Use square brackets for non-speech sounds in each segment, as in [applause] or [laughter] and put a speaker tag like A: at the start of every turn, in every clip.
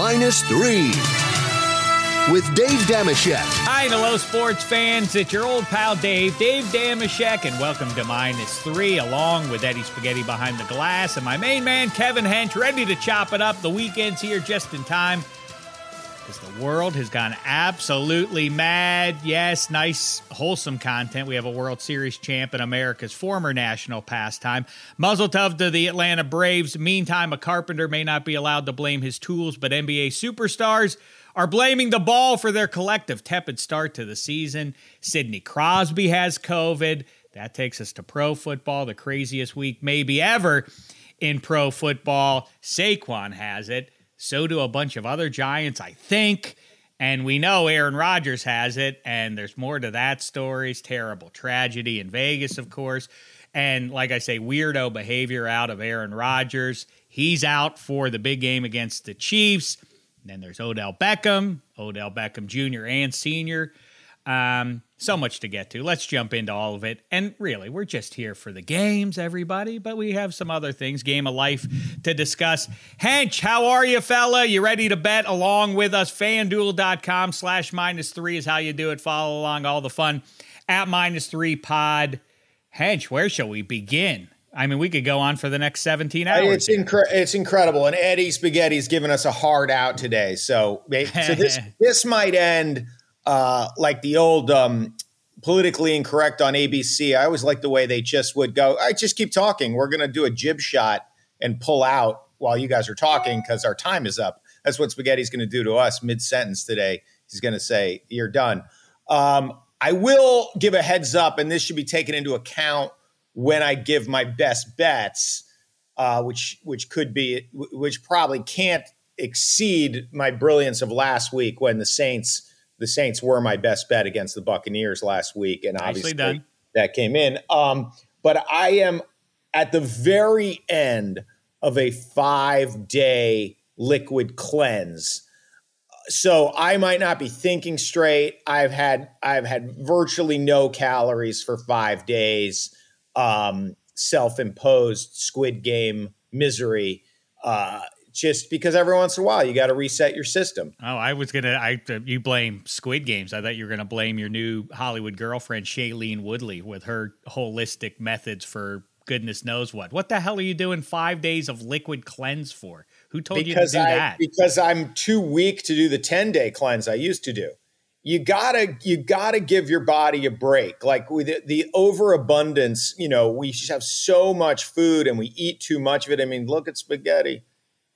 A: minus three with Dave Dameshek.
B: Hi, hello, sports fans. It's your old pal Dave, Dave Dameshek, and welcome to Minus Three, along with Eddie Spaghetti behind the glass and my main man, Kevin Hench, ready to chop it up. The weekend's here just in time world has gone absolutely mad. Yes, nice, wholesome content. We have a World Series champ in America's former national pastime. Muzzle tov to the Atlanta Braves. Meantime, a carpenter may not be allowed to blame his tools, but NBA superstars are blaming the ball for their collective tepid start to the season. Sidney Crosby has COVID. That takes us to pro football, the craziest week maybe ever in pro football. Saquon has it. So do a bunch of other Giants, I think. And we know Aaron Rodgers has it, and there's more to that story's terrible tragedy in Vegas, of course. And like I say, weirdo behavior out of Aaron Rodgers. He's out for the big game against the Chiefs. And then there's Odell Beckham, Odell Beckham Jr. and Sr. Um, so much to get to. Let's jump into all of it. And really, we're just here for the games, everybody, but we have some other things, game of life to discuss. Hench, how are you, fella? You ready to bet along with us? FanDuel.com slash minus three is how you do it. Follow along all the fun at minus three pod. Hench, where shall we begin? I mean, we could go on for the next 17 hours.
C: It's, incre- it's incredible. And Eddie Spaghetti's giving us a hard out today. So, so this, [laughs] this might end uh, like the old um, politically incorrect on ABC. I always like the way they just would go, I just keep talking. We're going to do a jib shot and pull out while you guys are talking because our time is up. That's what Spaghetti's going to do to us mid sentence today. He's going to say, You're done. Um, I will give a heads up, and this should be taken into account when I give my best bets, uh, which which could be which probably can't exceed my brilliance of last week when the Saints the Saints were my best bet against the Buccaneers last week, and obviously that came in. Um, but I am at the very end of a five day liquid cleanse. So I might not be thinking straight. I've had I've had virtually no calories for five days. Um, self-imposed squid game misery. Uh, just because every once in a while you got to reset your system.
B: Oh, I was gonna. I uh, you blame Squid Games. I thought you were gonna blame your new Hollywood girlfriend Shailene Woodley with her holistic methods for goodness knows what. What the hell are you doing five days of liquid cleanse for? Who told because you to do
C: I,
B: that?
C: Because I'm too weak to do the ten day cleanse I used to do. You gotta you gotta give your body a break. Like with the, the overabundance, you know, we have so much food and we eat too much of it. I mean, look at spaghetti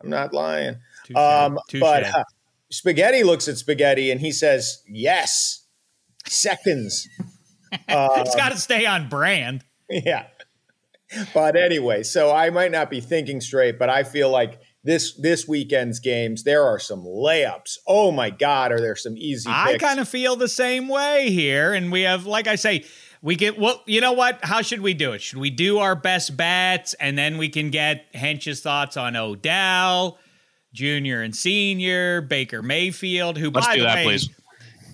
C: I'm not lying. Um, but uh, Spaghetti looks at Spaghetti and he says, "Yes, seconds." [laughs]
B: it's got to stay on brand.
C: Yeah. But anyway, so I might not be thinking straight, but I feel like this this weekend's games there are some layups. Oh my God, are there some easy?
B: I kind of feel the same way here, and we have, like I say, we get well you know what how should we do it should we do our best bets and then we can get hench's thoughts on odell junior and senior baker mayfield who
D: let's
B: by
D: do
B: the
D: that
B: way,
D: please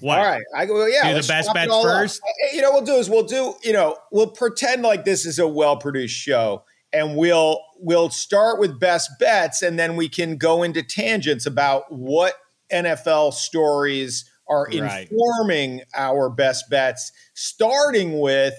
C: what? All right, I go. Well, yeah,
B: do the best bets first.
C: Up. You know, we'll do is we'll do. You know, we'll pretend like this is a well produced show, and we'll we'll start with best bets, and then we can go into tangents about what NFL stories are right. informing our best bets, starting with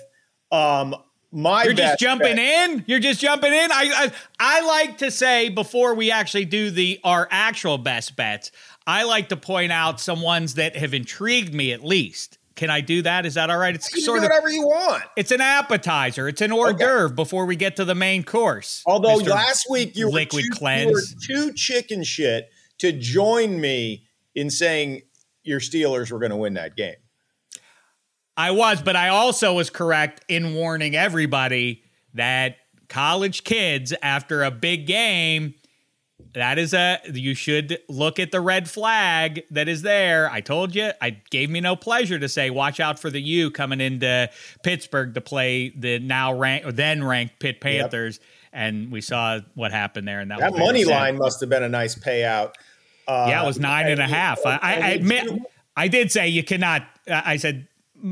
C: um, my.
B: You're just jumping
C: bet.
B: in. You're just jumping in. I, I I like to say before we actually do the our actual best bets. I like to point out some ones that have intrigued me at least. Can I do that? Is that all right?
C: It's you sort of whatever you want.
B: It's an appetizer. It's an hors okay. d'oeuvre before we get to the main course.
C: Although Mr. last week you liquid were too, cleanse. You were too chicken shit to join me in saying your Steelers were going to win that game.
B: I was, but I also was correct in warning everybody that college kids after a big game that is a you should look at the red flag that is there. I told you, I gave me no pleasure to say watch out for the U coming into Pittsburgh to play the now ranked or then ranked Pitt Panthers, yep. and we saw what happened there. And that,
C: that money line must have been a nice payout.
B: Uh, yeah, it was nine and, a half. I, I, I admit, I did say you cannot. I said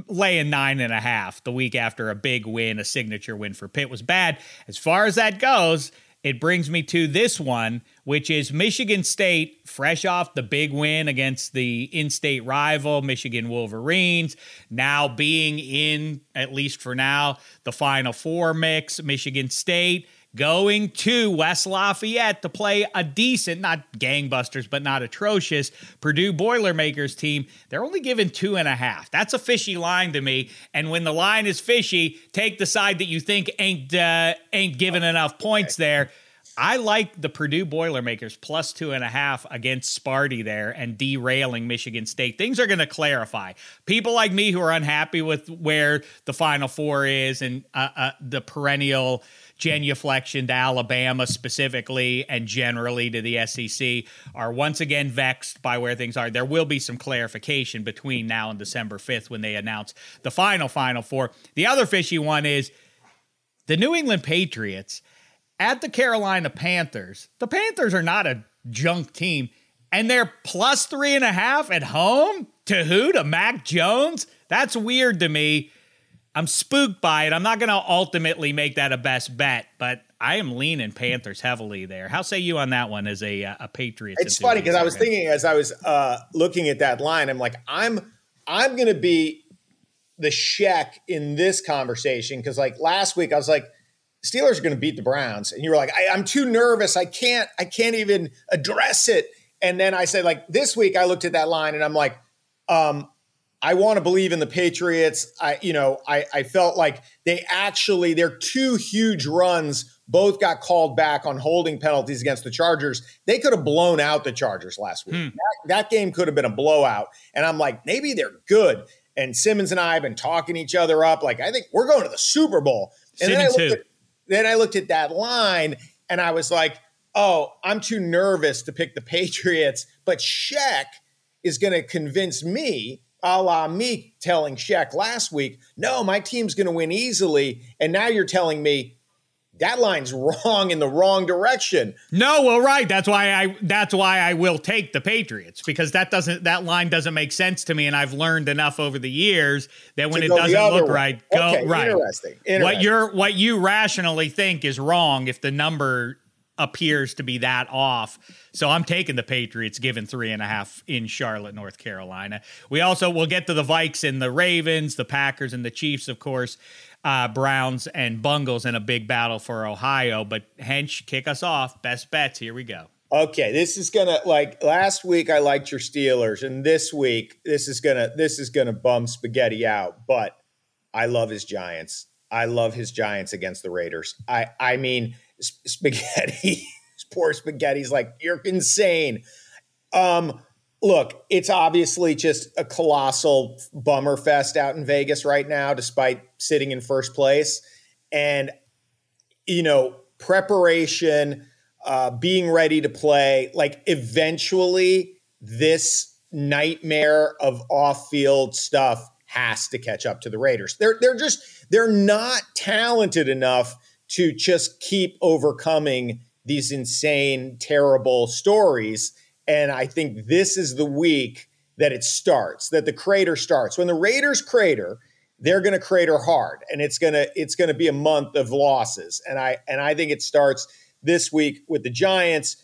B: laying nine and a half the week after a big win, a signature win for Pitt was bad. As far as that goes, it brings me to this one, which is Michigan State, fresh off the big win against the in state rival, Michigan Wolverines, now being in, at least for now, the Final Four mix. Michigan State going to West Lafayette to play a decent, not gangbusters, but not atrocious Purdue Boilermakers team. They're only given two and a half. That's a fishy line to me. And when the line is fishy, take the side that you think ain't uh, ain't given enough points there. I like the Purdue Boilermakers plus two and a half against Sparty there and derailing Michigan State. Things are going to clarify. People like me who are unhappy with where the Final Four is and uh, uh, the perennial genuflection to Alabama specifically and generally to the SEC are once again vexed by where things are. There will be some clarification between now and December 5th when they announce the final Final Four. The other fishy one is the New England Patriots at the Carolina Panthers. The Panthers are not a junk team, and they're plus three and a half at home to who? To Mac Jones? That's weird to me. I'm spooked by it. I'm not going to ultimately make that a best bet, but I am leaning Panthers heavily there. How say you on that one as a uh, a Patriots?
C: It's funny because I was thinking as I was uh, looking at that line, I'm like, I'm I'm going to be the Sheck in this conversation because like last week I was like, Steelers are going to beat the Browns, and you were like, I, I'm too nervous. I can't I can't even address it. And then I said like this week I looked at that line and I'm like, um, I want to believe in the Patriots. I, you know, I, I felt like they actually, their two huge runs both got called back on holding penalties against the Chargers. They could have blown out the Chargers last week. Hmm. That, that, game could have been a blowout. And I'm like, maybe they're good. And Simmons and I have been talking each other up. Like, I think we're going to the Super Bowl. And then I, looked at, then I looked at that line and I was like, oh, I'm too nervous to pick the Patriots. But Sheck is going to convince me a la me telling Sheck last week, no, my team's going to win easily. And now you're telling me that line's [laughs] wrong in the wrong direction.
B: No, well, right. That's why I that's why I will take the Patriots because that doesn't that line doesn't make sense to me, and I've learned enough over the years that when it doesn't look way. right, go
C: okay,
B: right.
C: Interesting. interesting.
B: What you're what you rationally think is wrong if the number appears to be that off. So I'm taking the Patriots, given three and a half in Charlotte, North Carolina. We also will get to the Vikes and the Ravens, the Packers and the Chiefs, of course, uh, Browns and Bungles in a big battle for Ohio. But Hench, kick us off. Best bets. Here we go.
C: Okay, this is gonna like last week I liked your Steelers, and this week this is gonna this is gonna bum spaghetti out. But I love his Giants. I love his Giants against the Raiders. I I mean spaghetti. [laughs] Poor spaghetti's like, you're insane. Um, look, it's obviously just a colossal bummer fest out in Vegas right now, despite sitting in first place. And, you know, preparation, uh, being ready to play, like eventually this nightmare of off-field stuff has to catch up to the Raiders. They're they're just they're not talented enough to just keep overcoming these insane, terrible stories. And I think this is the week that it starts, that the crater starts. When the Raiders crater, they're going to crater hard, and it's going to it's going to be a month of losses. And I and I think it starts this week with the Giants.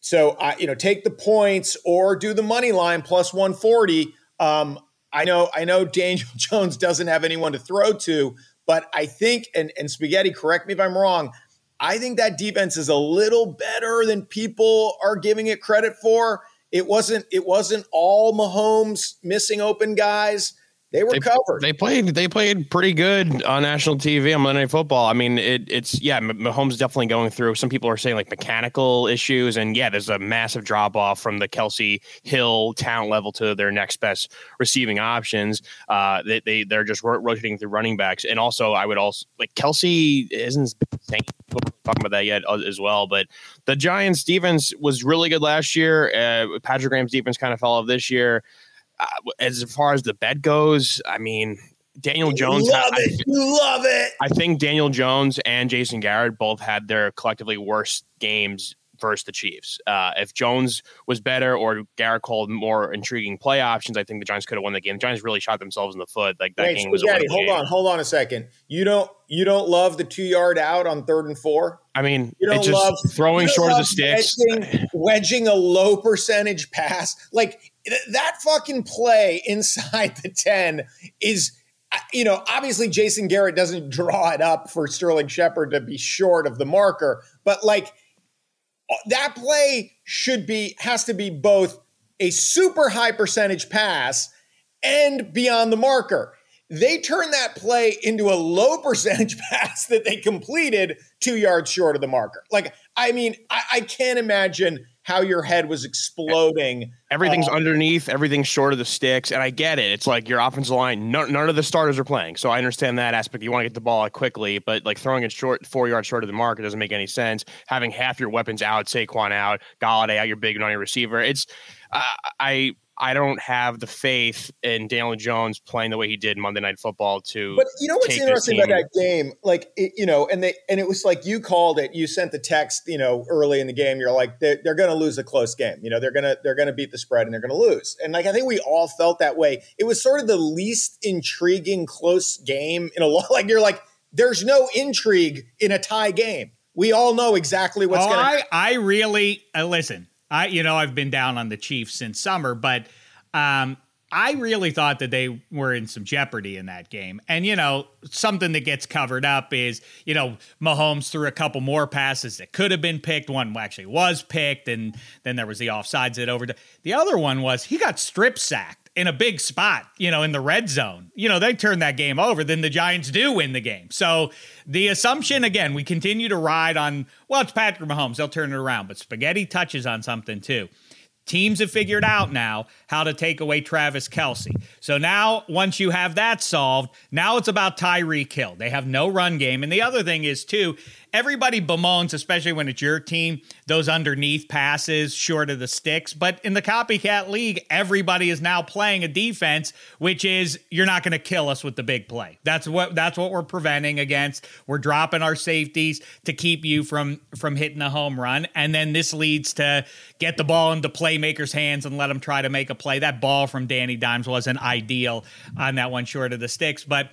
C: So I, you know, take the points or do the money line plus 140. Um, I know I know Daniel [laughs] Jones doesn't have anyone to throw to, but I think, and, and Spaghetti, correct me if I'm wrong, I think that defense is a little better than people are giving it credit for. It wasn't it wasn't all Mahomes missing open guys. They were
D: they,
C: covered.
D: They played. They played pretty good on national TV on Monday Night Football. I mean, it, it's yeah. Mahomes definitely going through. Some people are saying like mechanical issues, and yeah, there's a massive drop off from the Kelce Hill talent level to their next best receiving options. Uh, they, they they're just rotating through running backs, and also I would also like Kelce isn't saying talking about that yet uh, as well. But the Giants defense was really good last year. Uh, Patrick Graham's defense kind of fell off this year uh, as far as the bet goes, I mean, Daniel Jones.
C: Love I, it. love it.
D: I think Daniel Jones and Jason Garrett both had their collectively worst games versus the Chiefs. Uh, if Jones was better or Garrett called more intriguing play options, I think the Giants could have won the game. The Giants really shot themselves in the foot. Like that
C: Wait,
D: game was.
C: Spaghetti, hold on, hold on a second. You don't you don't love the two yard out on third and four?
D: I mean,
C: You don't
D: it's just
C: love
D: throwing
C: don't
D: short of sticks.
C: wedging, wedging a low percentage pass. Like th- that fucking play inside the 10 is uh, you know, obviously Jason Garrett doesn't draw it up for Sterling Shepard to be short of the marker, but like that play should be has to be both a super high percentage pass and beyond the marker. They turned that play into a low [laughs] percentage pass that they completed two yards short of the marker. Like, I mean, I, I can't imagine how your head was exploding.
D: Everything's
C: Uh,
D: underneath, everything's short of the sticks, and I get it. It's like your offensive line. None, none of the starters are playing, so I understand that aspect. You want to get the ball out quickly, but like throwing it short, four yards short of the mark, it doesn't make any sense. Having half your weapons out, Saquon out, Golladay out, your big on your receiver. It's uh, I I don't have the faith in Daniel Jones playing the way he did Monday Night Football to.
C: But you know what's interesting about that game? Like, it, you know, and they and it was like you called it. You sent the text, you know, early in the game. You're like, they're, they're going to lose a close game. You know, they're gonna they're gonna beat the spread and they're going to lose. And like, I think we all felt that way. It was sort of the least intriguing close game in a lot. [laughs] Like, you're like, there's no intrigue in a tie game. We all know exactly what's
B: oh,
C: going to.
B: I, I really uh, listen. I, you know, I've been down on the Chiefs since summer, but um, I really thought that they were in some jeopardy in that game. And you know, something that gets covered up is you know Mahomes threw a couple more passes that could have been picked. One actually was picked, and then there was the offsides that over. The other one was he got strip sacked in a big spot, you know, in the red zone. You know, they turn that game over, then the Giants do win the game. So the assumption again, we continue to ride on, well, it's Patrick Mahomes, they'll turn it around, but Spaghetti touches on something too. Teams have figured out now how to take away Travis Kelce. So now, once you have that solved, now it's about Tyreek Hill. They have no run game. And the other thing is, too, everybody bemoans, especially when it's your team, those underneath passes short of the sticks. But in the copycat league, everybody is now playing a defense, which is you're not going to kill us with the big play. That's what that's what we're preventing against. We're dropping our safeties to keep you from from hitting a home run, and then this leads to get the ball into playmakers' hands and let them try to make a play. That ball from Danny Dimes wasn't ideal on that one short of the sticks, but.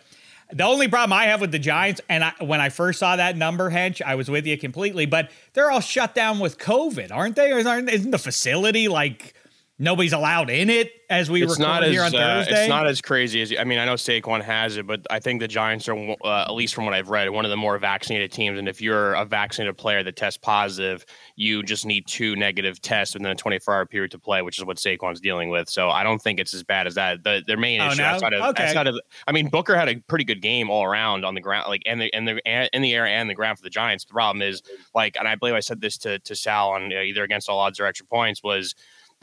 B: The only problem I have with the Giants, and I, when I first saw that number, Hench, I was with you completely, but they're all shut down with COVID, aren't they? Aren't, isn't the facility like nobody's allowed in it as we
D: it's
B: record
D: as
B: here on
D: uh,
B: Thursday?
D: it's not as crazy as I mean. I know Saquon has it, but I think the Giants are uh, at least from what I've read one of the more vaccinated teams. And if you're a vaccinated player that tests positive, you just need two negative tests within a 24 hour period to play, which is what Saquon's dealing with. So I don't think it's as bad as that. The, their main
B: Oh,
D: issue
B: no?
D: outside of,
B: Okay.
D: outside of I mean Booker had a pretty good game all around on the ground, like and the and the in the air and the ground for the Giants. The problem is like, and I believe I said this to to Sal on uh, either against all odds or extra points was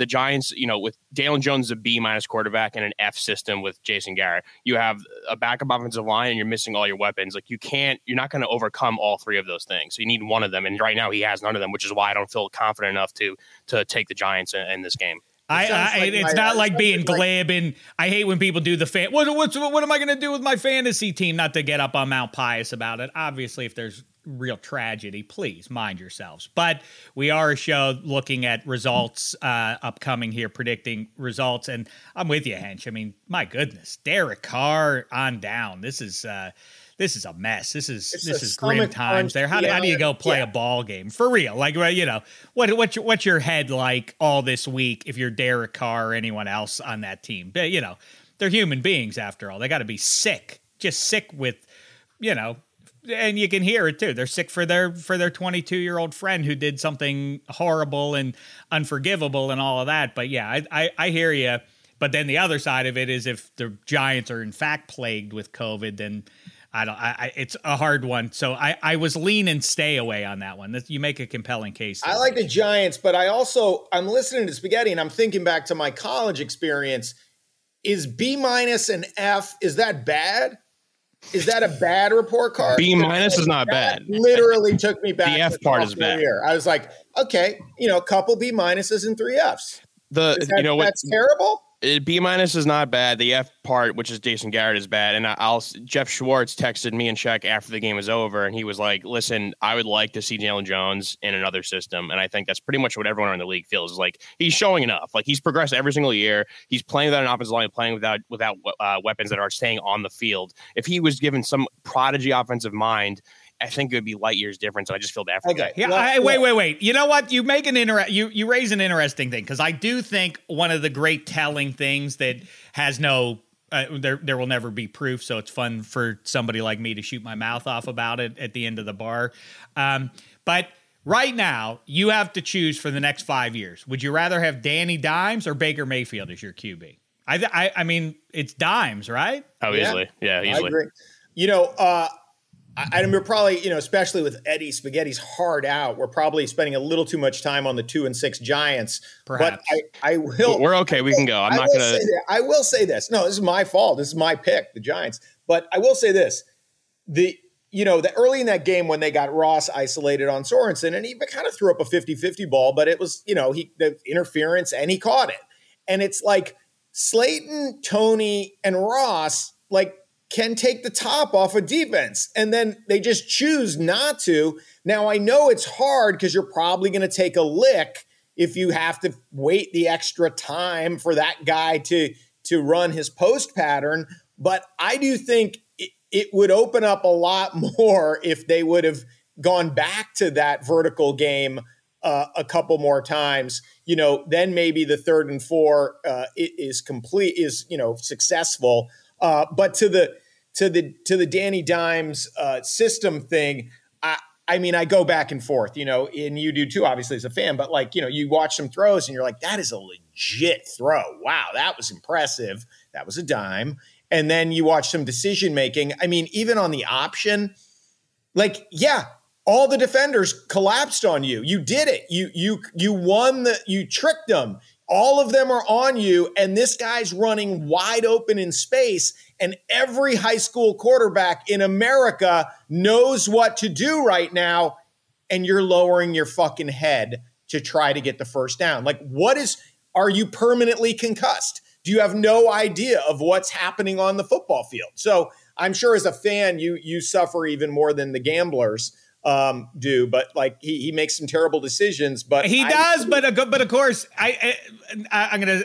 D: the Giants, you know, with Daniel Jones a B minus quarterback and an F system with Jason Garrett, you have a backup offensive line and you're missing all your weapons. Like you can't, you're not going to overcome all three of those things. So you need one of them, and right now he has none of them, which is why I don't feel confident enough to to take the Giants in, in this game.
B: I, I
C: like
B: it's
C: my-
B: not
C: it
B: like
C: sounds
B: being
C: like-
B: glib, and I hate when people do the fan. What what's what am I going to do with my fantasy team? Not to get up on Mount Pious about it. Obviously, if there's real tragedy, please mind yourselves. But we are a show looking at results uh, upcoming here, predicting results, and I'm with you, Hench. I mean, my goodness, Derek Carr on down. This is. Uh, this is a mess. This is
C: It's
B: this is grim times there. How do, how do you go play
C: yeah.
B: a ball game for real? Like, well, you know, what what's your, what's your head like all this week if you're Derek Carr or anyone else on that team? But, you know, they're human beings after all. They got to be sick, just sick with, you know, and you can hear it too. They're sick for their for their 22 year old friend who did something horrible and unforgivable and all of that. But yeah, I I, I hear you. But then the other side of it is if the Giants are in fact plagued with COVID, then I don't. I, I it's a hard one. So I I was lean and stay away on that one. You make a compelling case.
C: I like the Giants, but I also I'm listening to Spaghetti and I'm thinking back to my college experience. Is B minus and F is that bad? Is that a bad report card?
D: B minus is not bad.
C: Literally took me back.
D: The F
C: to
D: part is bad.
C: Year. I was like, okay, you know, a couple B minuses and three Fs.
D: The
C: that,
D: you know what
C: that's terrible.
D: B minus is not bad. The F part, which is Jason Garrett, is bad. And I'll Jeff Schwartz texted me and Sheck after the game was over, and he was like, "Listen, I would like to see Jalen Jones in another system." And I think that's pretty much what everyone in the league feels. Is like he's showing enough. Like he's progressed every single year. He's playing without an offensive line, playing without without uh, weapons that are staying on the field. If he was given some prodigy offensive mind I think it would be light years difference. I just feel bad for
B: okay. Yeah, I, wait, wait, wait. You know what? You make an inter- you you raise an interesting thing because I do think one of the great telling things that has no uh, there there will never be proof, so it's fun for somebody like me to shoot my mouth off about it at the end of the bar. Um, but right now, you have to choose for the next five years. Would you rather have Danny Dimes or Baker Mayfield as your QB? I I, I mean, it's Dimes, right?
D: Oh, easily, yeah, yeah easily.
C: You know, uh, I, mean, we're probably, you know, especially with Eddie Spaghetti's hard out, we're probably spending a little too much time on the two and six Giants. Perhaps. But I, I will.
D: We're okay. We can go. I'm
C: I
D: not going
C: to. I will say this. No, this is my fault. This is my pick, the Giants. But I will say this: the you know, the early in that game when they got Ross isolated on Sorensen, and he kind of threw up a 50-50 ball, but it was, you know, he the interference and he caught it. And it's like Slayton, Toney, and Ross, like can take the top off of defense. And then they just choose not to. Now, I know it's hard because you're probably going to take a lick if you have to wait the extra time for that guy to, to run his post pattern. But I do think it, it would open up a lot [laughs] more if they would have gone back to that vertical game uh, a couple more times. You know, then maybe the third and four uh, is complete, is, you know, successful. Uh, but to the to the to the Danny Dimes uh, system thing, I I mean I go back and forth, you know, and you do too, obviously as a fan. But like you know, you watch some throws and you're like, that is a legit throw. Wow, that was impressive. That was a dime. And then you watch some decision making. I mean, even on the option, like yeah, all the defenders collapsed on you. You did it. You you you won the. You tricked them. All of them are on you, and this guy's running wide open in space. And every high school quarterback in America knows what to do right now. And you're lowering your fucking head to try to get the first down. Like, what is, are you permanently concussed? Do you have no idea of what's happening on the football field? So I'm sure as a fan, you you suffer even more than the gamblers um, do. But like he, he makes some terrible decisions. But
B: he I, does. But uh, but of course, I, I am gonna.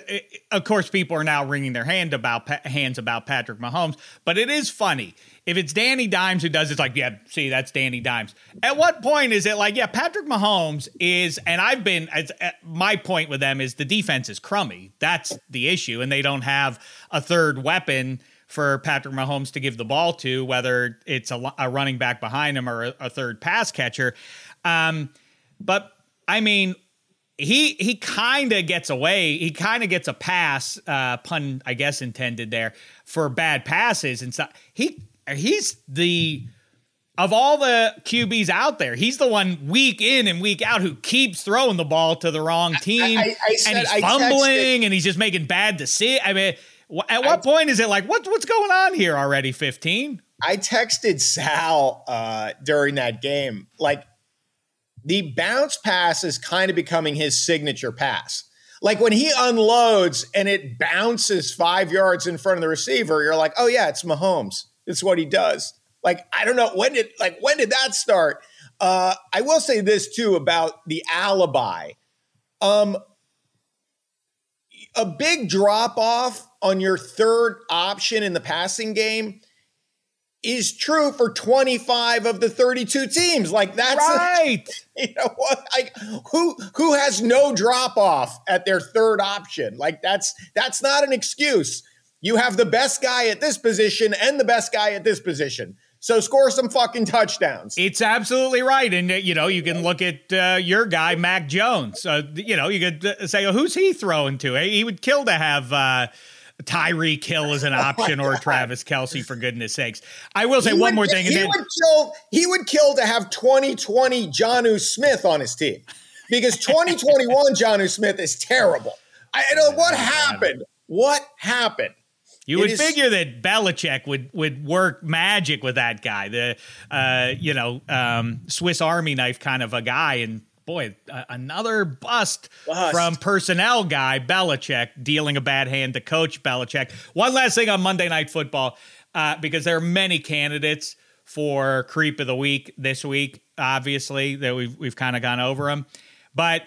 B: Of course, people are now wringing their hand about hands about Patrick Mahomes. But it is funny if it's Danny Dimes who does it, it's like, yeah, see, that's Danny Dimes. At what point is it like, yeah, Patrick Mahomes is, and I've been, uh, my point with them is the defense is crummy. That's the issue. And they don't have a third weapon for Patrick Mahomes to give the ball to, whether it's a, a running back behind him or a, a third pass catcher. Um, but I mean, he he kind of gets away. He kind of gets a pass, uh, pun I guess intended there for bad passes and stuff. He he's the of all the QBs out there, he's the one week in and week out who keeps throwing the ball to the wrong team, I, I, I said, and he's fumbling and he's just making bad decisions. I mean, at what I, point is it like what what's going on here already? Fifteen.
C: I texted Sal uh, during that game. Like the bounce pass is kind of becoming his signature pass. Like when he unloads and it bounces five yards in front of the receiver, you're like, oh yeah, it's Mahomes. It's what he does. Like I don't know when did like when did that start? Uh, I will say this too about the alibi. Um, a big drop off on your third option in the passing game is true for 25 of the 32 teams. Like that's [laughs]
B: right.
C: A, you know what? Like who who has no drop off at their third option? Like that's that's not an excuse. You have the best guy at this position and the best guy at this position. So score some fucking touchdowns.
B: It's absolutely right, and uh, you know you can look at uh, your guy Mac Jones. Uh, you know you could uh, say, who's he throwing to? He would kill to have. Uh, Tyreek Hill as an [laughs] oh option oh or Travis Kelce for goodness sakes. I will say he one would, more thing.
C: He then, would kill. He would kill to have 2020 Jonnu Smith on his team because [laughs] 2021 Jonnu Smith is terrible. I know what happened. What happened?
B: You would is, figure that Belichick would would work magic with that guy, the uh, you know um, Swiss Army knife kind of a guy, and boy, uh, another bust,
C: Bust.
B: from personnel guy Belichick dealing a bad hand to coach Belichick. One last thing on Monday Night Football, uh, because there are many candidates for creep of the week this week. Obviously, that we've we've kind of gone over them, but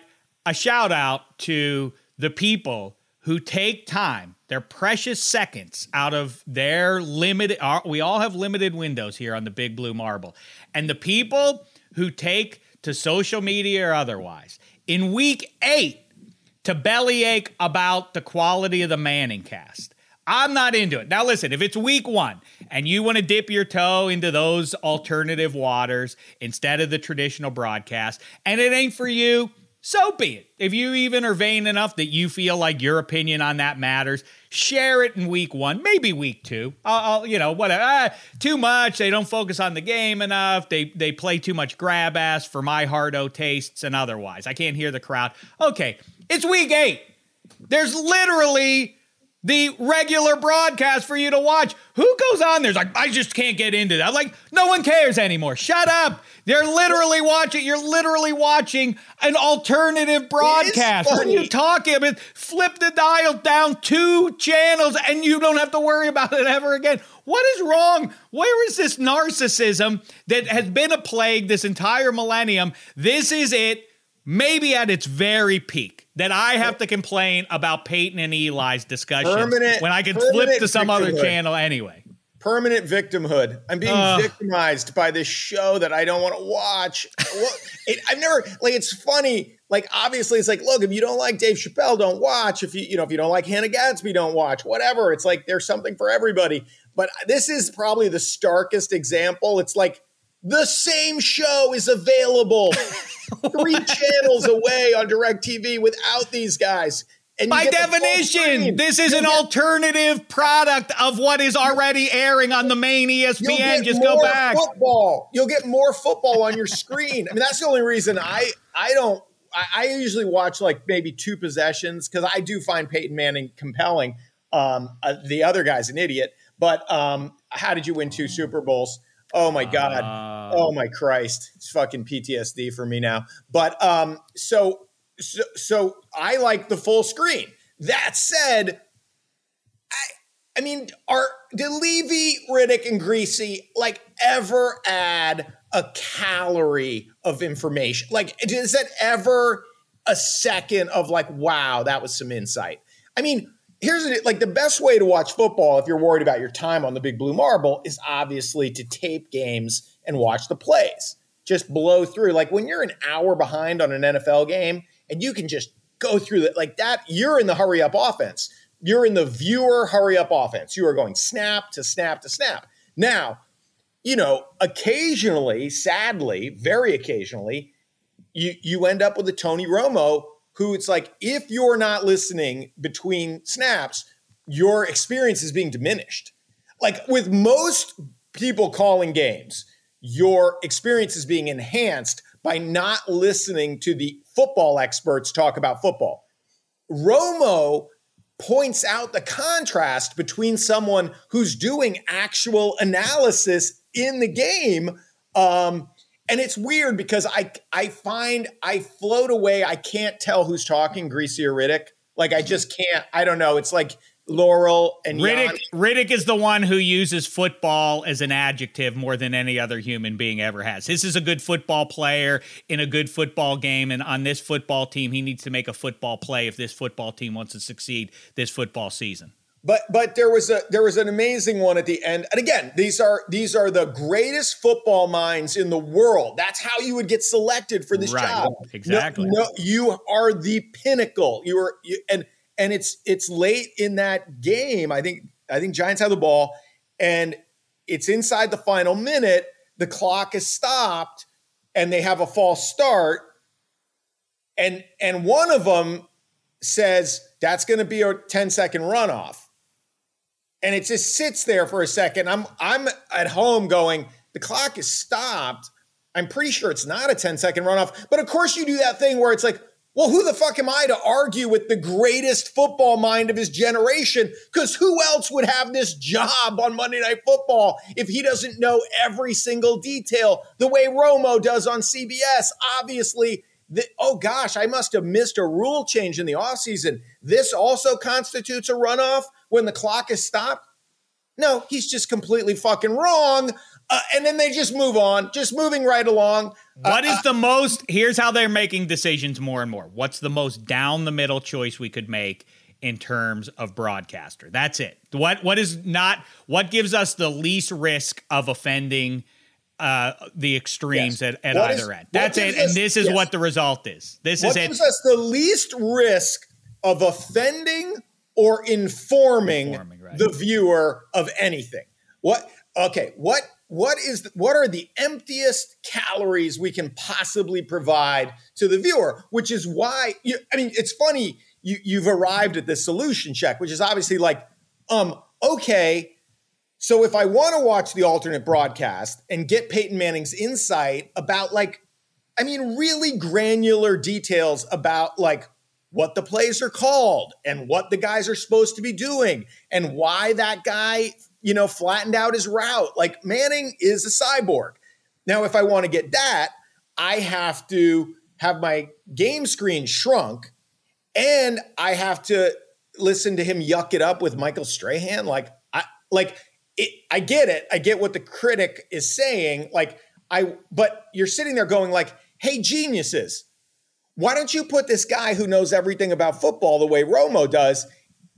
B: a shout out to the people who take time, their precious seconds out of their limited. uh, We all have limited windows here on the Big Blue Marble, and the people who take to social media or otherwise in week eight to bellyache about the quality of the Manning cast. I'm not into it. Now, listen, if it's week one and you want to dip your toe into those alternative waters instead of the traditional broadcast, and it ain't for you, so be it. If you even are vain enough that you feel like your opinion on that matters, share it in week one, maybe week two. I'll, I'll you know, whatever. Ah, too much. They don't focus on the game enough. They they play too much grab ass for my hardo tastes and otherwise. I can't hear the crowd. Okay, it's week eight. There's literally the regular broadcast for you to watch. Who goes on there's like, I just can't get into that. Like, no one cares anymore. Shut up. They're literally watching, you're literally watching an alternative broadcast. What are you talking about? Flip the dial down two channels and you don't have to worry about it ever again. What is wrong? Where is this narcissism that has been a plague this entire millennium? This is it maybe at its very peak that I have to complain about Peyton and Eli's discussion
C: Permanent-
B: when I can flip to some other channel anyway.
C: permanent victimhood. I'm being
B: Ugh.
C: victimized by this show that I don't want to watch. [laughs] It, I've never like. It's funny. Like obviously, it's like, look, if you don't like Dave Chappelle, don't watch. If you you know if you don't like Hannah Gadsby, don't watch. Whatever. It's like there's something for everybody. But this is probably the starkest example. It's like the same show is available [laughs] three channels away on DirecTV without these guys. And
B: By
C: get the full
B: definition, this is
C: You
B: an
C: get-
B: alternative product of what is already airing on the main ESPN. Just go back.
C: Football. You'll get more football on your screen. I mean, that's the only reason I I don't. I, I usually watch like maybe two possessions because I do find Peyton Manning compelling. Um, uh, the other guy's an idiot. But um, how did you win two Super Bowls? Oh my God.
B: Uh,
C: Oh my Christ. It's fucking PTSD for me now. But um, so so so I like the full screen. That said, I I mean, are did Levy, Riddick, and Griese like ever add a calorie of information? Like, is that ever a second of like, wow, that was some insight? I mean, here's like the best way to watch football if you're worried about your time on the big blue marble is obviously to tape games and watch the plays. Just blow through. Like when you're an hour behind on an NFL game and you can just go through that like that, you're in the hurry up offense. You're in the viewer hurry up offense. You are going snap to snap to snap. Now, you know, occasionally, sadly, very occasionally, you you end up with a Tony Romo who it's like if you're not listening between snaps, your experience is being diminished. Like with most people calling games, your experience is being enhanced by not listening to the football experts talk about football. Romo points out the contrast between someone who's doing actual analysis in the game. Um, and it's weird because I I find I float away. I can't tell who's talking, Griese or Riddick. Like I just can't. I don't know. It's like Laurel and
B: Riddick,
C: Yanni.
B: Riddick is the one who uses football as an adjective more than any other human being ever has. This is a good football player in a good football game, and on this football team, he needs to make a football play if this football team wants to succeed this football season.
C: But but there was a there was an amazing one at the end. And again, these are these are the greatest football minds in the world. That's how you would get selected for this
B: Right,
C: job.
B: exactly.
C: No, no, you are the pinnacle. You are you, and and it's it's late in that game. I think I think Giants have the ball and it's inside the final minute. The clock is stopped and they have a false start. And and one of them says that's going to be a 10 second runoff and it just sits there for a second. I'm I'm at home going, the clock is stopped. I'm pretty sure it's not a 10 second runoff. But of course you do that thing where it's like, well, who the fuck am I to argue with the greatest football mind of his generation? Because who else would have this job on Monday Night Football if he doesn't know every single detail the way Romo does on CBS? Obviously, the, oh gosh, I must have missed a rule change in the offseason. This also constitutes a runoff when the clock is stopped. No, he's just completely fucking wrong. Uh, and then they just move on, just moving right along.
B: What uh, is the most? Here's how they're making decisions more and more. What's the most down the middle choice we could make in terms of broadcaster? That's it. What what is not what gives us the least risk of offending uh, the extremes yes. at, at either is, end? That's it. Us, and this is yes. what the result is. This
C: what
B: is it.
C: gives us the least risk of offending or informing, informing right. the viewer of anything. What? Okay. What what is the, what are the emptiest calories we can possibly provide to the viewer which is why you, i mean it's funny you, you've arrived at this solution check which is obviously like um okay so if i want to watch the alternate broadcast and get peyton manning's insight about like i mean really granular details about like what the plays are called and what the guys are supposed to be doing and why that guy you know, flattened out his route. Like Manning is a cyborg. Now, if I want to get that, I have to have my game screen shrunk and I have to listen to him yuck it up with Michael Strahan. Like, I like it, I get it. I get what the critic is saying. Like, I, but you're sitting there going, like, hey, geniuses, why don't you put this guy who knows everything about football the way Romo does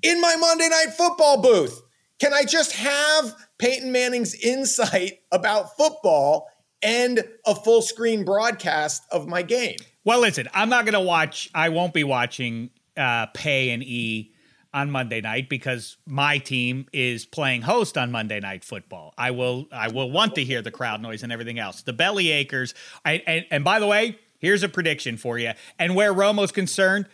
C: in my Monday night football booth? Can I just have Peyton Manning's insight about football and a full screen broadcast of my game?
B: Well, listen, I'm not going to watch, I won't be watching uh, Pay and E on Monday night because my team is playing host on Monday night football. I will I will want to hear the crowd noise and everything else. The belly acres. I, and, and by the way, here's a prediction for you. And where Romo's concerned,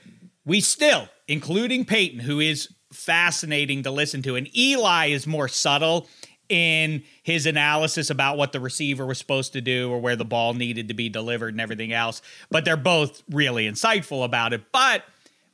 B: we still, including Peyton, who is fascinating to listen to. And Eli is more subtle in his analysis about what the receiver was supposed to do or where the ball needed to be delivered and everything else. But they're both really insightful about it. But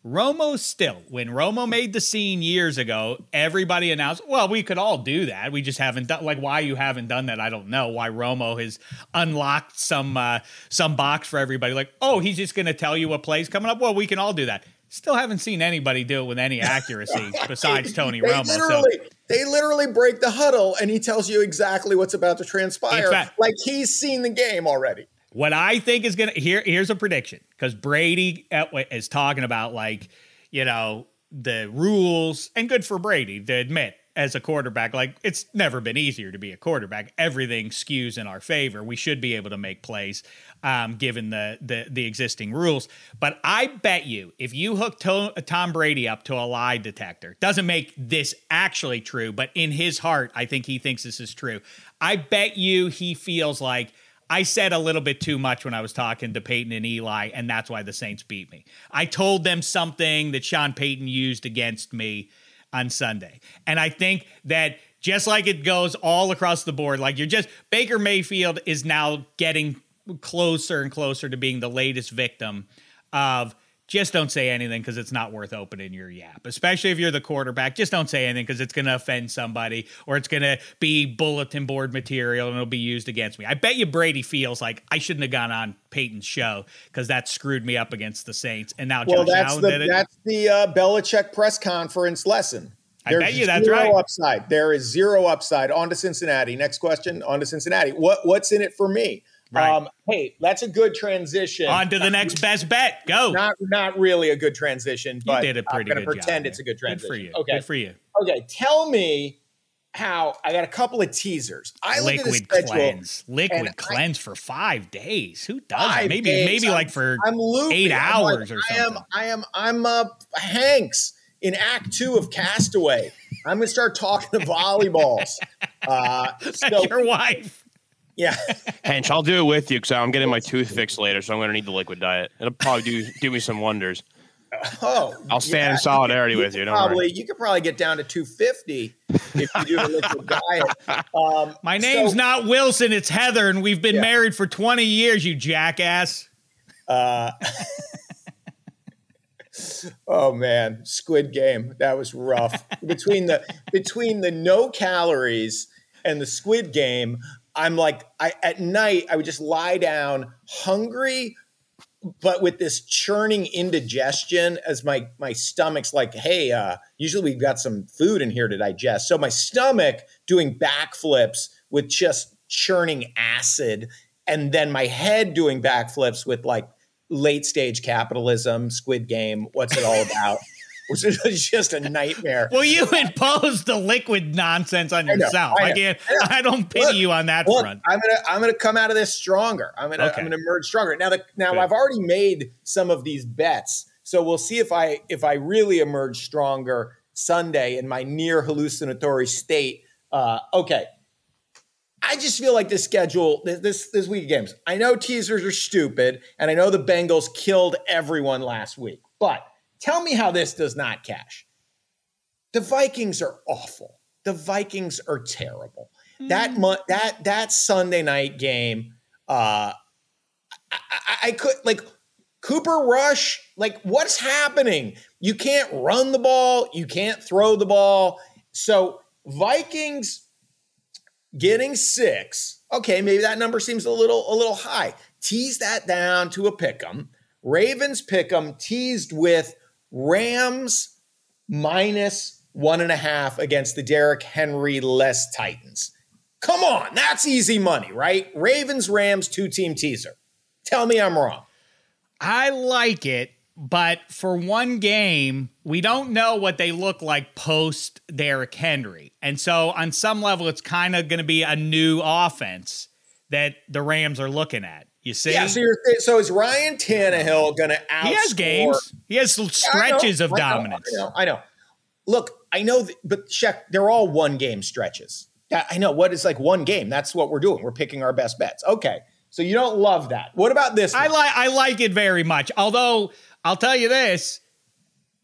B: Romo still, when Romo made the scene years ago, everybody announced, well, we could all do that. We just haven't done like why you haven't done that. I don't know why Romo has unlocked some uh, some box for everybody. Like, oh, he's just going to tell you what plays coming up. Well, we can all do that. Still haven't seen anybody do it with any accuracy [laughs] besides Tony
C: they
B: Romo.
C: Literally, so. They literally break the huddle and he tells you exactly what's about to transpire. Fact, like he's seen the game already.
B: What I think is to here here's a prediction because Brady is talking about like, you know, the rules and good for Brady to admit as a quarterback. Like it's never been easier to be a quarterback. Everything skews in our favor. We should be able to make plays um, given the, the the existing rules. But I bet you, if you hook to, Tom Brady up to a lie detector, doesn't make this actually true, but in his heart, I think he thinks this is true. I bet you he feels like. I said a little bit too much when I was talking to Peyton and Eli, and that's why the Saints beat me. I told them something that Sean Payton used against me on Sunday. And I think that just like it goes all across the board, like you're just Baker Mayfield is now getting closer and closer to being the latest victim of just don't say anything because it's not worth opening your yap, especially if you're the quarterback. Just don't say anything because it's going to offend somebody or it's going to be bulletin board material and it'll be used against me. I bet you Brady feels like I shouldn't have gone on Peyton's show because that screwed me up against the Saints. And now well, Josh
C: that's
B: Allen
C: the,
B: did it.
C: That's the uh, Belichick press conference lesson.
B: There's I bet you that's
C: zero
B: right.
C: upside. There is zero upside. On to Cincinnati. Next question. On to Cincinnati. What what's in it for me? Right. Um, hey, that's a good transition.
B: On to the next best bet. Go.
C: Not not really a good transition, but
B: you did a pretty
C: I'm going
B: to
C: pretend it's a good transition.
B: Good for you.
C: Okay.
B: Good for you.
C: Okay. Tell me how I got a couple of teasers. I
B: liquid cleanse, liquid cleanse I, for five days. Who does? Maybe days. maybe I'm, like for I'm eight hours like, or something.
C: I am I am I'm uh, Hanks in Act Two of Castaway. I'm gonna start talking to [laughs] volleyballs. Uh,
B: so, your wife.
C: Yeah. [laughs]
D: Hench, I'll do it with you because I'm getting my tooth fixed later, so I'm going to need the liquid diet. It'll probably do do me some wonders.
C: Oh,
D: I'll stand yeah, in solidarity
C: you
D: with you.
C: probably you could probably get down to 250 if you do the liquid [laughs] diet. Um,
B: My name's so, not Wilson; it's Heather, and we've been yeah. married for 20 years. You jackass.
C: Uh, [laughs] oh man, Squid Game that was rough. between the between the no calories and the Squid Game, I'm like, I at night I would just lie down hungry, but with this churning indigestion as my my stomach's like hey uh usually we've got some food in here to digest. So my stomach doing backflips with just churning acid and then my head doing backflips with like late stage capitalism squid game what's it all about [laughs] which is [laughs] just a nightmare.
B: Well, you impose the liquid nonsense on yourself. I, I can't. I, I, don't pity look, you on that look, front.
C: I'm gonna. I'm gonna come out of this stronger. I'm gonna. Okay. I'm gonna emerge stronger. Now, the, now Good. I've already made some of these bets, so we'll see if I if I really emerge stronger Sunday in my near hallucinatory state. Uh, okay. I just feel like this schedule, this this week of games. I know teasers are stupid, and I know the Bengals killed everyone last week, but Tell me how this does not cash. The Vikings are awful. The Vikings are terrible. Mm. That mo- that that Sunday night game, uh, I, I, I could like Cooper Rush. Like, what's happening? You can't run the ball. You can't throw the ball. So Vikings getting six. Okay, maybe that number seems a little a little high. Tease that down to a pick 'em. Ravens pick 'em teased with Rams minus one and a half against the Derrick Henry less Titans. Come on, that's easy money, right? Ravens, Rams, two team teaser. Tell me I'm wrong.
B: I like it, but for one game, we don't know what they look like post Derrick Henry. And so, on some level, it's kind of going to be a new offense that the Rams are looking at. You see?
C: Yeah, so, so is Ryan Tannehill going to outscore?
B: He has games. He has stretches of
C: I
B: dominance.
C: I know, I know. Look, I know, that, but Sheck, they're all one game stretches. I know what is like one game. That's what we're doing. We're picking our best bets. Okay, so you don't love that. What about this?
B: I like. I like it very much. Although I'll tell you this,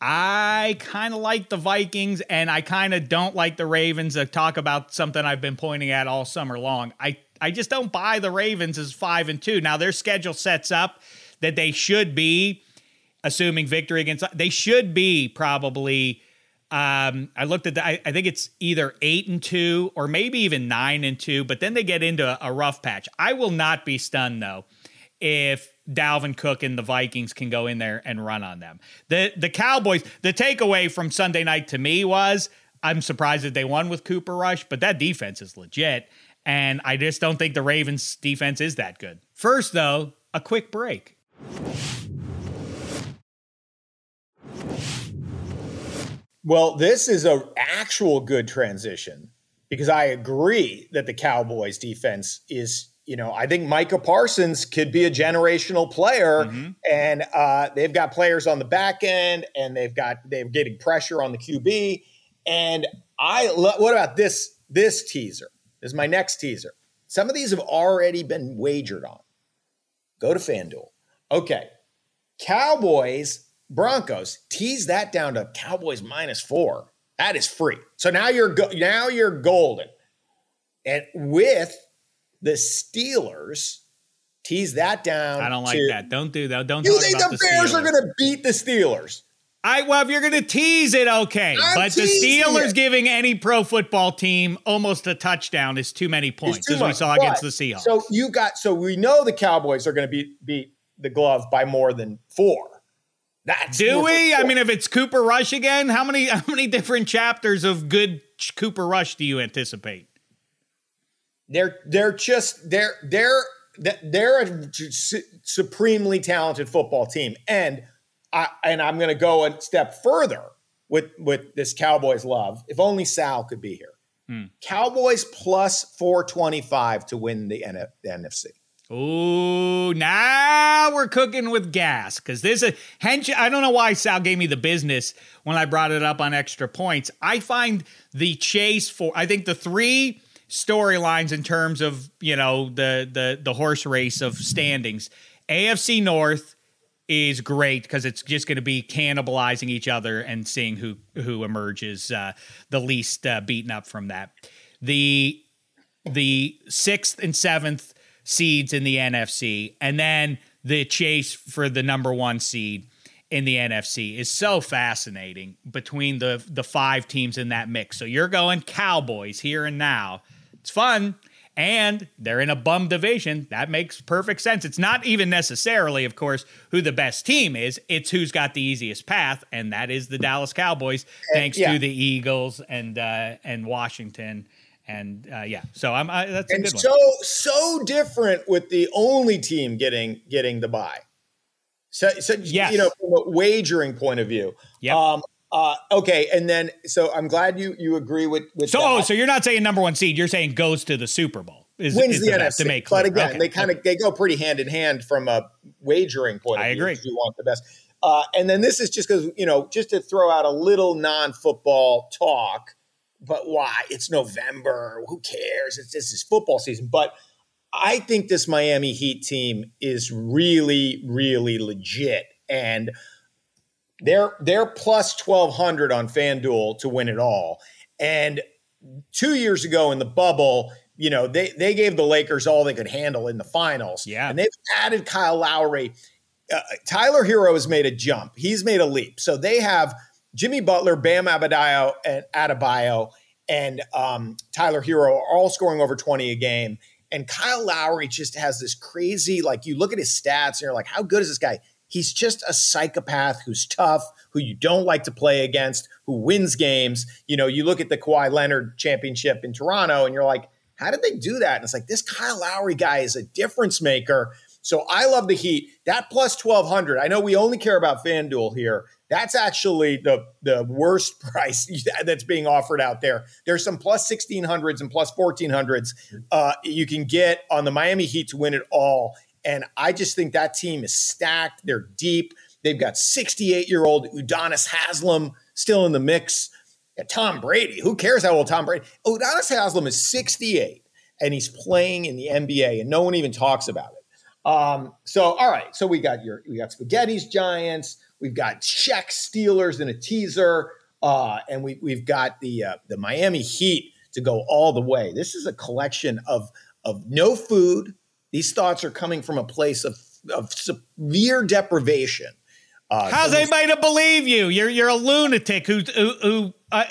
B: I kind of like the Vikings, and I kind of don't like the Ravens. To talk about something I've been pointing at all summer long. I I just don't buy the Ravens as five and two. Now their schedule sets up that they should be, assuming victory against, they should be probably. Um, I looked at the, I, I, think it's either eight and two or maybe even nine and two, but then they get into a, a rough patch. I will not be stunned though if Dalvin Cook and the Vikings can go in there and run on them. The the Cowboys, the takeaway from Sunday night to me was I'm surprised that they won with Cooper Rush, but that defense is legit. And I just don't think the Ravens defense is that good. First, though, a quick break.
C: Well, this is a actual good transition because I agree that the Cowboys defense is, you know, I think Micah Parsons could be a generational player, mm-hmm. and uh, they've got players on the back end, and they've got they're getting pressure on the QB. And I, what about this this teaser? This is my next teaser. Some of these have already been wagered on. Go to FanDuel. Okay. Cowboys, Broncos, tease that down to Cowboys minus four. That is free. So now you're go- now you're golden. And with the Steelers, tease that down.
B: I don't like
C: to,
B: that. Don't do that. Don't.
C: You think the, Bears are going to beat the Steelers?
B: I well, if you're going to tease it, okay. I'm but the Steelers it. giving any pro football team almost a touchdown is too many points, too as much. we saw but, against the Seahawks.
C: So you got so we know the Cowboys are going to beat beat the glove by more than four.
B: That's do we? I mean, if it's Cooper Rush again, how many [laughs] how many different chapters of good Cooper Rush do you anticipate?
C: They're they're just they're they're they're a supremely talented football team and I, and I'm going to go a step further with with this Cowboys love. If only Sal could be here. Hmm. Cowboys plus 425 to win the, NF, the NFC.
B: Ooh, now we're cooking with gas because there's a hench. I don't know why Sal gave me the business when I brought it up on extra points. I find the chase for, I think the three storylines in terms of, you know, the, the, the horse race of standings AFC North, is great because it's just going to be cannibalizing each other and seeing who who emerges uh, the least uh, beaten up from that. The the sixth and seventh seeds in the NFC, and then the chase for the number one seed in the NFC is so fascinating between the the five teams in that mix. So you're going Cowboys here and now. It's fun. And they're in a bum division. That makes perfect sense. It's not even necessarily, of course, who the best team is. It's who's got the easiest path, and that is the Dallas Cowboys, thanks yeah. to the Eagles and uh, and Washington. And uh, yeah, so I'm I, that's
C: and
B: so
C: one. so different with the only team getting getting the buy. So, so yes. you know, from a wagering point of view,
B: yeah. Um,
C: uh, okay, and then so I'm glad you you agree with with.
B: So, that. oh, so you're not saying number one seed. You're saying goes to the Super Bowl. Is,
C: wins
B: is
C: the, the NFC. To make clear. But again, okay. they kind of okay. they go pretty hand in hand from a wagering point of
B: I
C: view.
B: agree.
C: You want the best. Uh, and then this is just because you know just to throw out a little non-football talk. But why? It's November. Who cares? It's this is football season. But I think this Miami Heat team is really, really legit. And they're they're plus twelve hundred on FanDuel to win it all. And two years ago in the bubble, you know, they they gave the Lakers all they could handle in the finals.
B: Yeah,
C: and they've added Kyle Lowry. Uh, Tyler Herro has made a jump. He's made a leap. So they have Jimmy Butler, Bam Adebayo, and Adebayo, and um, Tyler Herro are all scoring over twenty a game. And Kyle Lowry just has this crazy, like you look at his stats and you're like, how good is this guy? He's just a psychopath who's tough, who you don't like to play against, who wins games. You know, you look at the Kawhi Leonard championship in Toronto and you're like, how did they do that? And it's like, this Kyle Lowry guy is a difference maker. So I love the Heat. That plus 1200. I know we only care about FanDuel here. That's actually the, the worst [laughs] price that's being offered out there. There's some plus 1600s and plus 1400s uh, you can get on the Miami Heat to win it all. And I just think that team is stacked. They're deep. They've got 68 year old Udonis Haslem still in the mix. And Tom Brady, who cares how old Tom Brady? Udonis Haslem is 68 and he's playing in the NBA and no one even talks about it. Um, so, all right. So we got your, we got Spaghetti's Giants. We've got Czech Steelers in a teaser. Uh, and we, we've got the, uh, the Miami Heat to go all the way. This is a collection of, of no food, these thoughts are coming from a place of, of severe deprivation.
B: Uh, How's anybody to believe you? You're you're a lunatic who who, who uh,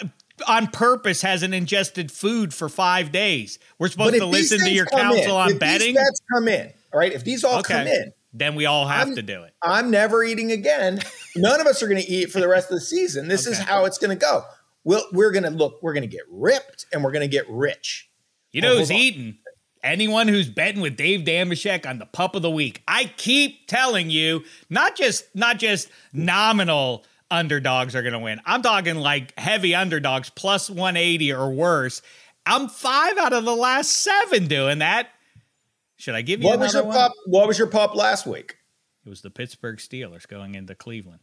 B: on purpose hasn't ingested food for five days. We're supposed to listen to your counsel in, on
C: if
B: betting.
C: These come in, all right. If these all okay. come in,
B: then we all have
C: I'm,
B: to do it.
C: I'm never eating again. None of us are going to eat for the rest of the season. This okay. is how it's going to go. We'll, we're going to look. We're going to get ripped, and we're going to get rich.
B: You know who's eating? Anyone who's betting with Dave Dameshek on the pup of the week. I keep telling you, not just not just nominal underdogs are going to win. I'm talking like heavy underdogs plus 180 or worse. I'm 5 out of the last 7 doing that. Should I give you
C: What was your
B: one?
C: pup? What was your pup last week?
B: It was the Pittsburgh Steelers going into Cleveland.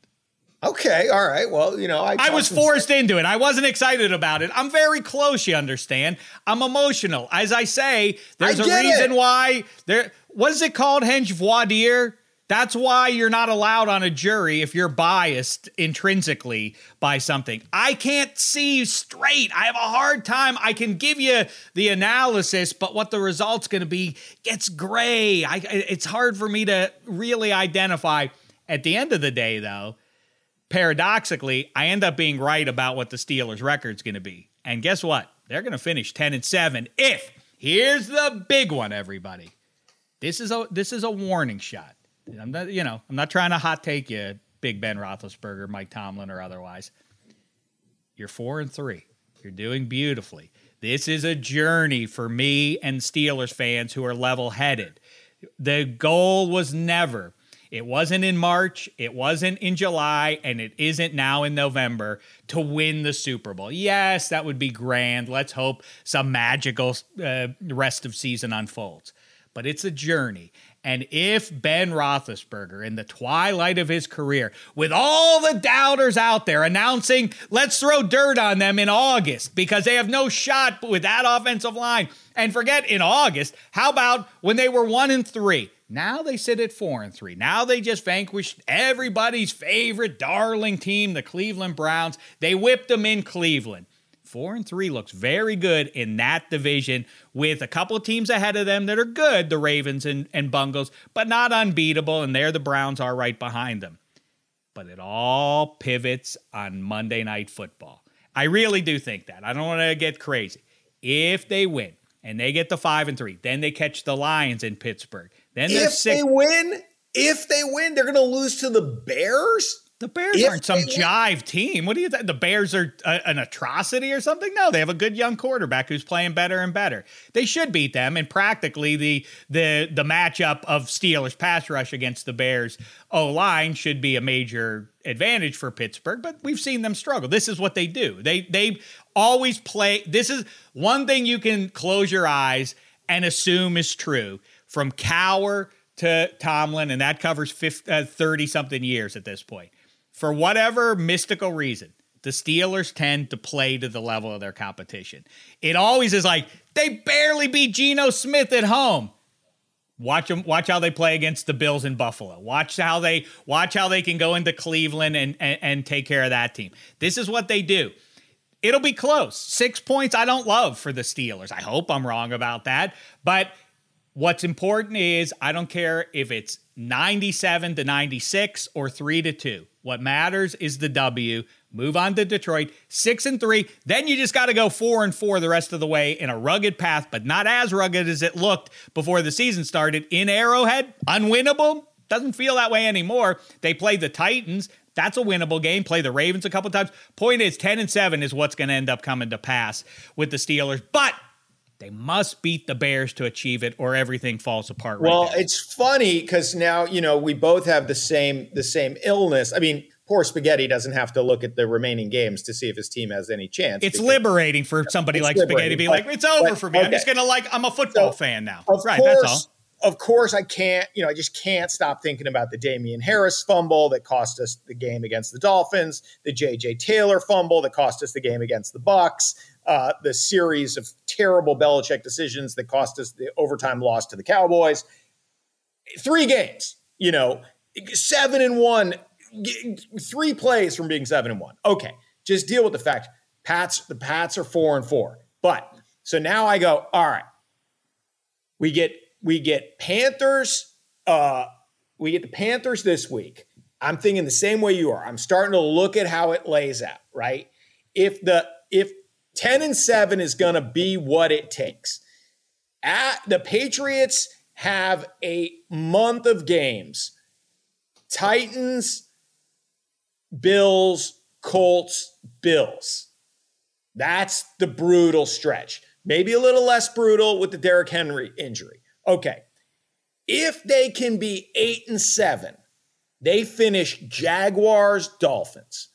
C: Okay, all right. Well, you know, I,
B: I was forced into it. I wasn't excited about it. I'm very close, you understand. I'm emotional. As I say, there's I a reason it. why there what is it called, Henge voir dire? That's why you're not allowed on a jury if you're biased intrinsically by something. I can't see straight. I have a hard time. I can give you the analysis, but what the result's going to be gets gray. I, it's hard for me to really identify. At the end of the day, though, paradoxically, I end up being right about what the Steelers' record's going to be. And guess what? They're going to finish 10 and 7 if here's the big one everybody. This is a this is a warning shot. I'm not, you know, I'm not trying to hot take you, Big Ben Roethlisberger, Mike Tomlin, or otherwise. You're four and three. You're doing beautifully. This is a journey for me and Steelers fans who are level headed. The goal was never it wasn't in March, it wasn't in July, and it isn't now in November to win the Super Bowl. Yes, that would be grand. Let's hope some magical uh, rest of season unfolds. But it's a journey. And if Ben Roethlisberger, in the twilight of his career, with all the doubters out there announcing, let's throw dirt on them in August because they have no shot with that offensive line, and forget in August, how about when they were one and three? Now they sit at four and three. Now they just vanquished everybody's favorite darling team, the Cleveland Browns. They whipped them in Cleveland. Four and three looks very good in that division with a couple of teams ahead of them that are good, the Ravens and, and Bungles, but not unbeatable. And there the Browns are right behind them. But it all pivots on Monday Night Football. I really do think that. I don't want to get crazy. If they win, and they get the five and three. Then they catch the Lions in Pittsburgh. Then
C: if
B: six-
C: they win, if they win, they're going to lose to the Bears.
B: The Bears if aren't some jive team. What do you think? The Bears are a, an atrocity or something? No, they have a good young quarterback who's playing better and better. They should beat them. And practically the the the matchup of Steelers pass rush against the Bears O line should be a major advantage for Pittsburgh. But we've seen them struggle. This is what they do. They they always play. This is one thing you can close your eyes and assume is true from Cowher to Tomlin, and that covers 50, uh, 30 something years at this point for whatever mystical reason, the Steelers tend to play to the level of their competition. It always is like they barely beat Geno Smith at home. Watch them. Watch how they play against the Bills in Buffalo. Watch how they watch how they can go into Cleveland and, and and take care of that team. This is what they do. It'll be close. Six points. I don't love for the Steelers. I hope I'm wrong about that. But what's important is I don't care if it's 97 to 96 or three to two. What matters is the W. Move on to Detroit, six and three. Then you just got to go four and four the rest of the way in a rugged path, but not as rugged as it looked before the season started. In Arrowhead, unwinnable. Doesn't feel that way anymore. They played the Titans. That's a winnable game. Play the Ravens a couple times. Point is, 10 and 7 is what's going to end up coming to pass with the Steelers. But they must beat the Bears to achieve it, or everything falls apart.
C: Right well,
B: now.
C: it's funny because now you know we both have the same the same illness. I mean, poor Spaghetti doesn't have to look at the remaining games to see if his team has any chance.
B: It's liberating for somebody like Spaghetti to be like, "It's over but, for me. Okay. I'm just gonna like I'm a football so, fan now." right,
C: course,
B: that's all.
C: Of course, I can't. You know, I just can't stop thinking about the Damien Harris fumble that cost us the game against the Dolphins, the J.J. Taylor fumble that cost us the game against the Bucs uh, the series of terrible Belichick decisions that cost us the overtime loss to the Cowboys. Three games, you know, seven and one, three plays from being seven and one. Okay, just deal with the fact Pats the Pats are four and four. But so now I go, all right, we get we get Panthers. Uh, we get the Panthers this week. I'm thinking the same way you are. I'm starting to look at how it lays out, right? If the if 10 and 7 is going to be what it takes. At the Patriots have a month of games. Titans, Bills, Colts, Bills. That's the brutal stretch. Maybe a little less brutal with the Derrick Henry injury. Okay. If they can be 8 and 7, they finish Jaguars, Dolphins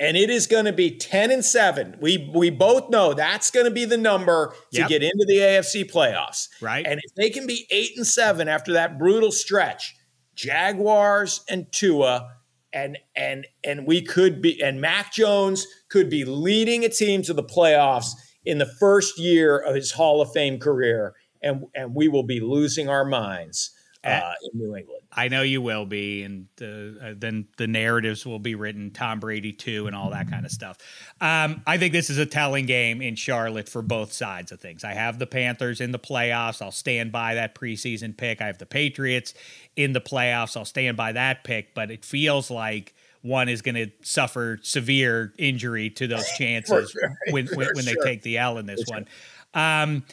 C: and it is going to be 10 and 7. We we both know that's going to be the number to yep. get into the AFC playoffs.
B: Right.
C: And if they can be 8 and 7 after that brutal stretch, Jaguars and Tua and and and we could be and Mac Jones could be leading a team to the playoffs in the first year of his Hall of Fame career and and we will be losing our minds uh, in New England.
B: I know you will be, and uh, then the narratives will be written Tom Brady too, and all that kind of stuff. Um, I think this is a telling game in Charlotte for both sides of things. I have the Panthers in the playoffs. I'll stand by that preseason pick. I have the Patriots in the playoffs. I'll stand by that pick, but it feels like one is going to suffer severe injury to those [laughs] chances sure. when, when, when sure. they take the L in this one. Um,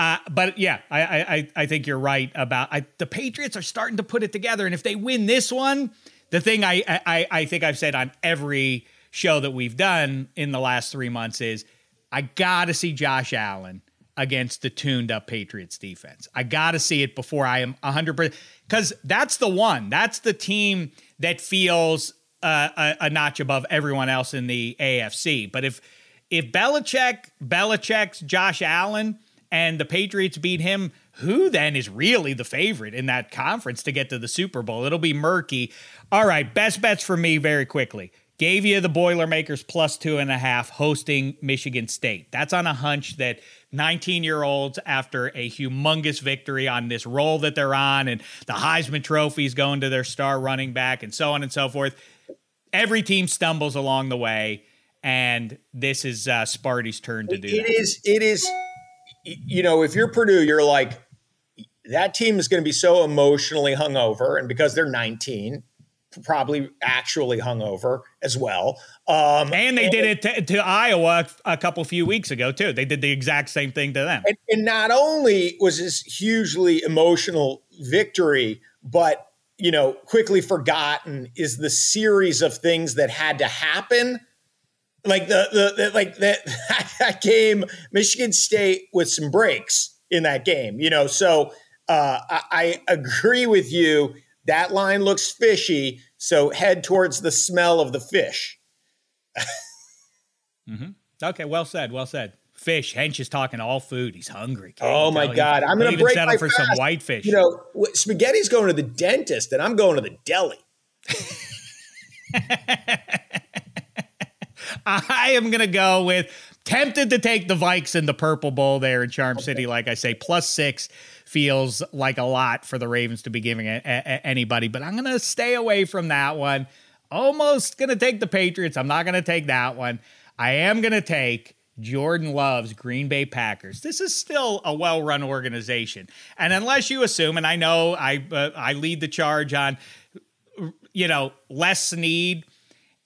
B: uh, but yeah, I, I I think you're right about I, the Patriots are starting to put it together, and if they win this one, the thing I, I I think I've said on every show that we've done in the last three months is I got to see Josh Allen against the tuned up Patriots defense. I got to see it before I am 100% because that's the one. That's the team that feels uh, a, a, notch above everyone else in the AFC. But if if Belichick, Belichick's Josh Allen and the Patriots beat him, who then is really the favorite in that conference to get to the Super Bowl? It'll be murky. All right, best bets for me very quickly. Gave you the Boilermakers plus two and a half hosting Michigan State. That's on a hunch that 19 year olds, after a humongous victory on this roll that they're on, and the Heisman trophies going to their star running back, and so on and so forth, every team stumbles along the way. And this is uh, Sparty's turn to do
C: it
B: that.
C: Is, it is you know, if you're Purdue, you're like, that team is going to be so emotionally hungover. And because they're 19, probably actually hungover as well.
B: Um, and they and, did it to, to, Iowa a couple few weeks ago too. They did the exact same thing to them.
C: And, and not only was this hugely emotional victory, but you know, quickly forgotten is the series of things that had to happen. Like the the, the like that [laughs] that game, Michigan State with some breaks in that game. You know, so uh, I, I agree with you. That line looks fishy, so head towards the smell of the fish.
B: mm-hmm. Okay, well said. Well said. Fish. Hench is talking all food. He's hungry.
C: Can't oh my god! I'm going to break settle
B: for fast. some whitefish.
C: You know, spaghetti's going to the dentist, and I'm going to the deli. [laughs]
B: I am going to go with tempted to take the Vikes in the Purple Bowl there in Charm okay. City. Like I say, plus six feels like a lot for the Ravens to be giving a, a, anybody, but I'm going to stay away from that one. Almost going to take the Patriots. I'm not going to take that one. I am going to take Jordan Love's Green Bay Packers. This is still a well-run organization, and unless you assume, and I know I uh, I lead the charge on, you know, Les Snead,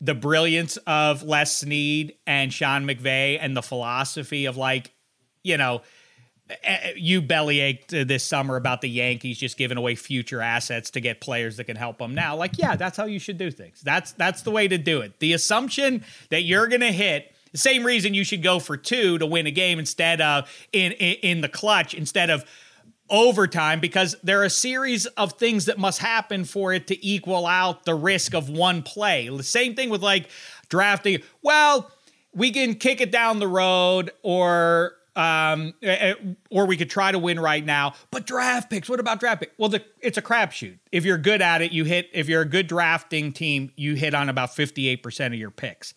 B: the brilliance of Les Snead and Sean McVay, and the philosophy of like, you know eh, eh, you bellyached this summer about the Yankees just giving away future assets to get players that can help them now. Like, yeah, that's how you should do things. That's that's the way to do it. The assumption that you're going to hit the same reason you should go for two to win a game instead of in, in in the clutch instead of overtime because there are a series of things that must happen for it to equal out the risk of one play. The same thing with like drafting. Well, we can kick it down the road or um, eh, eh, or we could try to win right now. But draft picks, what about draft picks? Well, the, it's a crapshoot. If you're good at it, you hit. If you're a good drafting team, you hit on about 58% of your picks.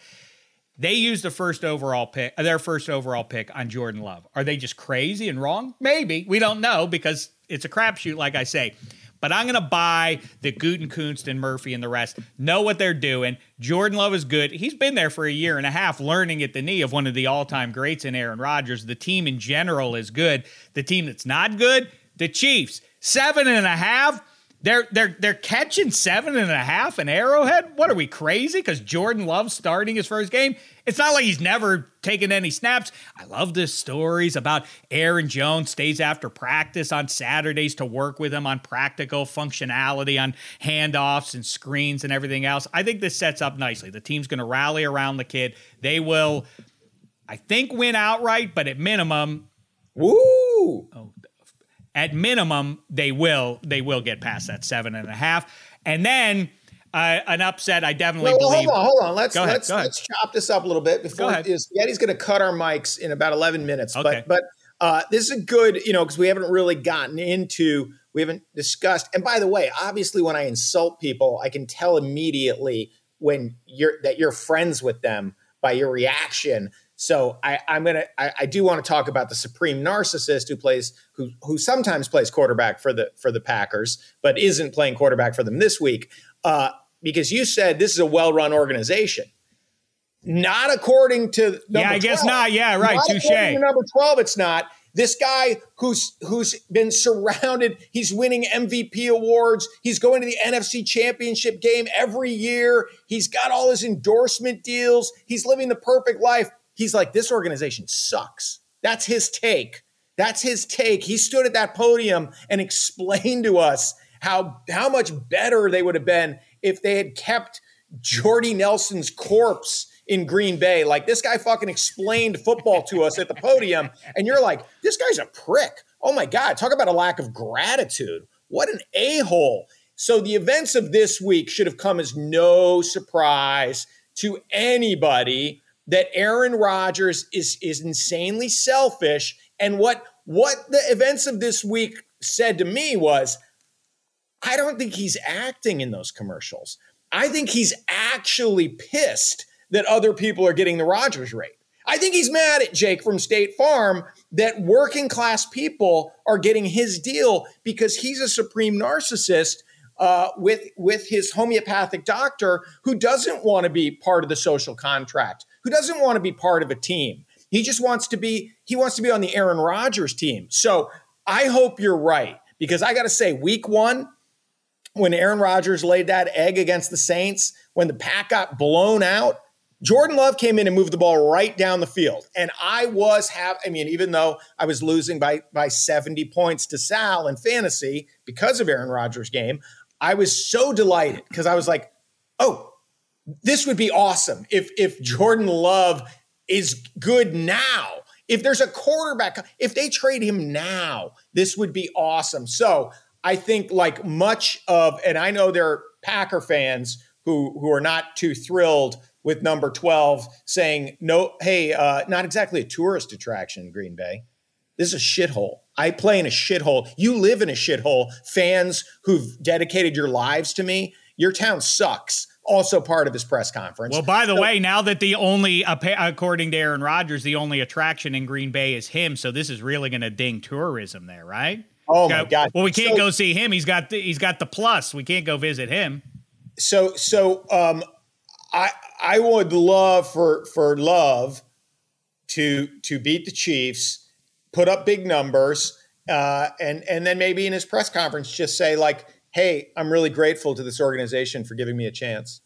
B: They used the first overall pick, uh, their first overall pick on Jordan Love. Are they just crazy and wrong? Maybe. We don't know because it's a crapshoot, like I say. But I'm going to buy the Gutekunst and Murphy and the rest know what they're doing. Jordan Love is good. He's been there for a year and a half, learning at the knee of one of the all-time greats in Aaron Rodgers. The team in general is good. The team that's not good, the Chiefs, seven and a half. They're they're they're catching seven and a half in Arrowhead. What are we crazy? Because Jordan loves starting his first game. It's not like he's never taken any snaps. I love the stories about Aaron Jones stays after practice on Saturdays to work with him on practical functionality on handoffs and screens and everything else. I think this sets up nicely. The team's going to rally around the kid. They will, I think, win outright, but at minimum,
C: woo. Oh,
B: at minimum, they will they will get past that seven and a half, and then. Uh, an upset, I definitely well, believe.
C: Hold on, hold on. Let's ahead, let's let's chop this up a little bit before is Yeti's going to cut our mics in about eleven minutes. Okay. But but uh, this is a good, you know, because we haven't really gotten into, we haven't discussed. And by the way, obviously, when I insult people, I can tell immediately when you're that you're friends with them by your reaction. So I, am gonna I, I, do want to talk about the supreme narcissist who plays who who sometimes plays quarterback for the for the Packers, but isn't playing quarterback for them this week. Uh, because you said this is a well-run organization. Not according to
B: Yeah, I 12. guess not. Yeah, right. Touche.
C: Number 12, it's not. This guy who's who's been surrounded, he's winning MVP awards. He's going to the NFC Championship game every year. He's got all his endorsement deals. He's living the perfect life he's like, this organization sucks. That's his take. That's his take. He stood at that podium and [laughs] explained to us how how much better they would have been if they had kept Jordy Nelson's corpse in Green Bay. Like this guy fucking explained football to us at the podium, and you're like, this guy's a prick. Oh my God, talk about a lack of gratitude. What an a-hole. So the events of this week should have come as no surprise to anybody that Aaron Rodgers is is insanely selfish. And what what the events of this week said to me was, I don't think he's acting in those commercials. I think he's actually pissed that other people are getting the Rodgers rate. I think he's mad at Jake from State Farm that working class people are getting his deal because he's a supreme narcissist uh, with with his homeopathic doctor who doesn't want to be part of the social contract, who doesn't want to be part of a team. He just wants to be he wants to be on the Aaron Rodgers team. So I hope you're right because I got to say, week one, when Aaron Rodgers laid that egg against the Saints, when the pack got blown out, Jordan Love came in and moved the ball right down the field. And I was have I mean, even though I was losing by by 70 points to Sal in fantasy because of Aaron Rodgers' game, I was so delighted because I was like, oh, this would be awesome if if Jordan Love is good now. If there's a quarterback, if they trade him now, this would be awesome. So I think like much of, and I know there are Packer fans who who are not too thrilled with number 12 saying, no, hey, uh, not exactly a tourist attraction in Green Bay. This is a shithole. I play in a shithole. You live in a shithole. Fans who've dedicated your lives to me, your town sucks. Also part of his press conference.
B: Well, by the so, way, now that the only, according to Aaron Rodgers, the only attraction in Green Bay is him. So this is really going to ding tourism there, right?
C: Oh my god!
B: Well, we can't so, go see him. He's got the, he's got the plus. We can't go visit him.
C: So so um, I I would love for for Love to to beat the Chiefs, put up big numbers, uh, and and then maybe in his press conference just say like, "Hey, I'm really grateful to this organization for giving me a chance."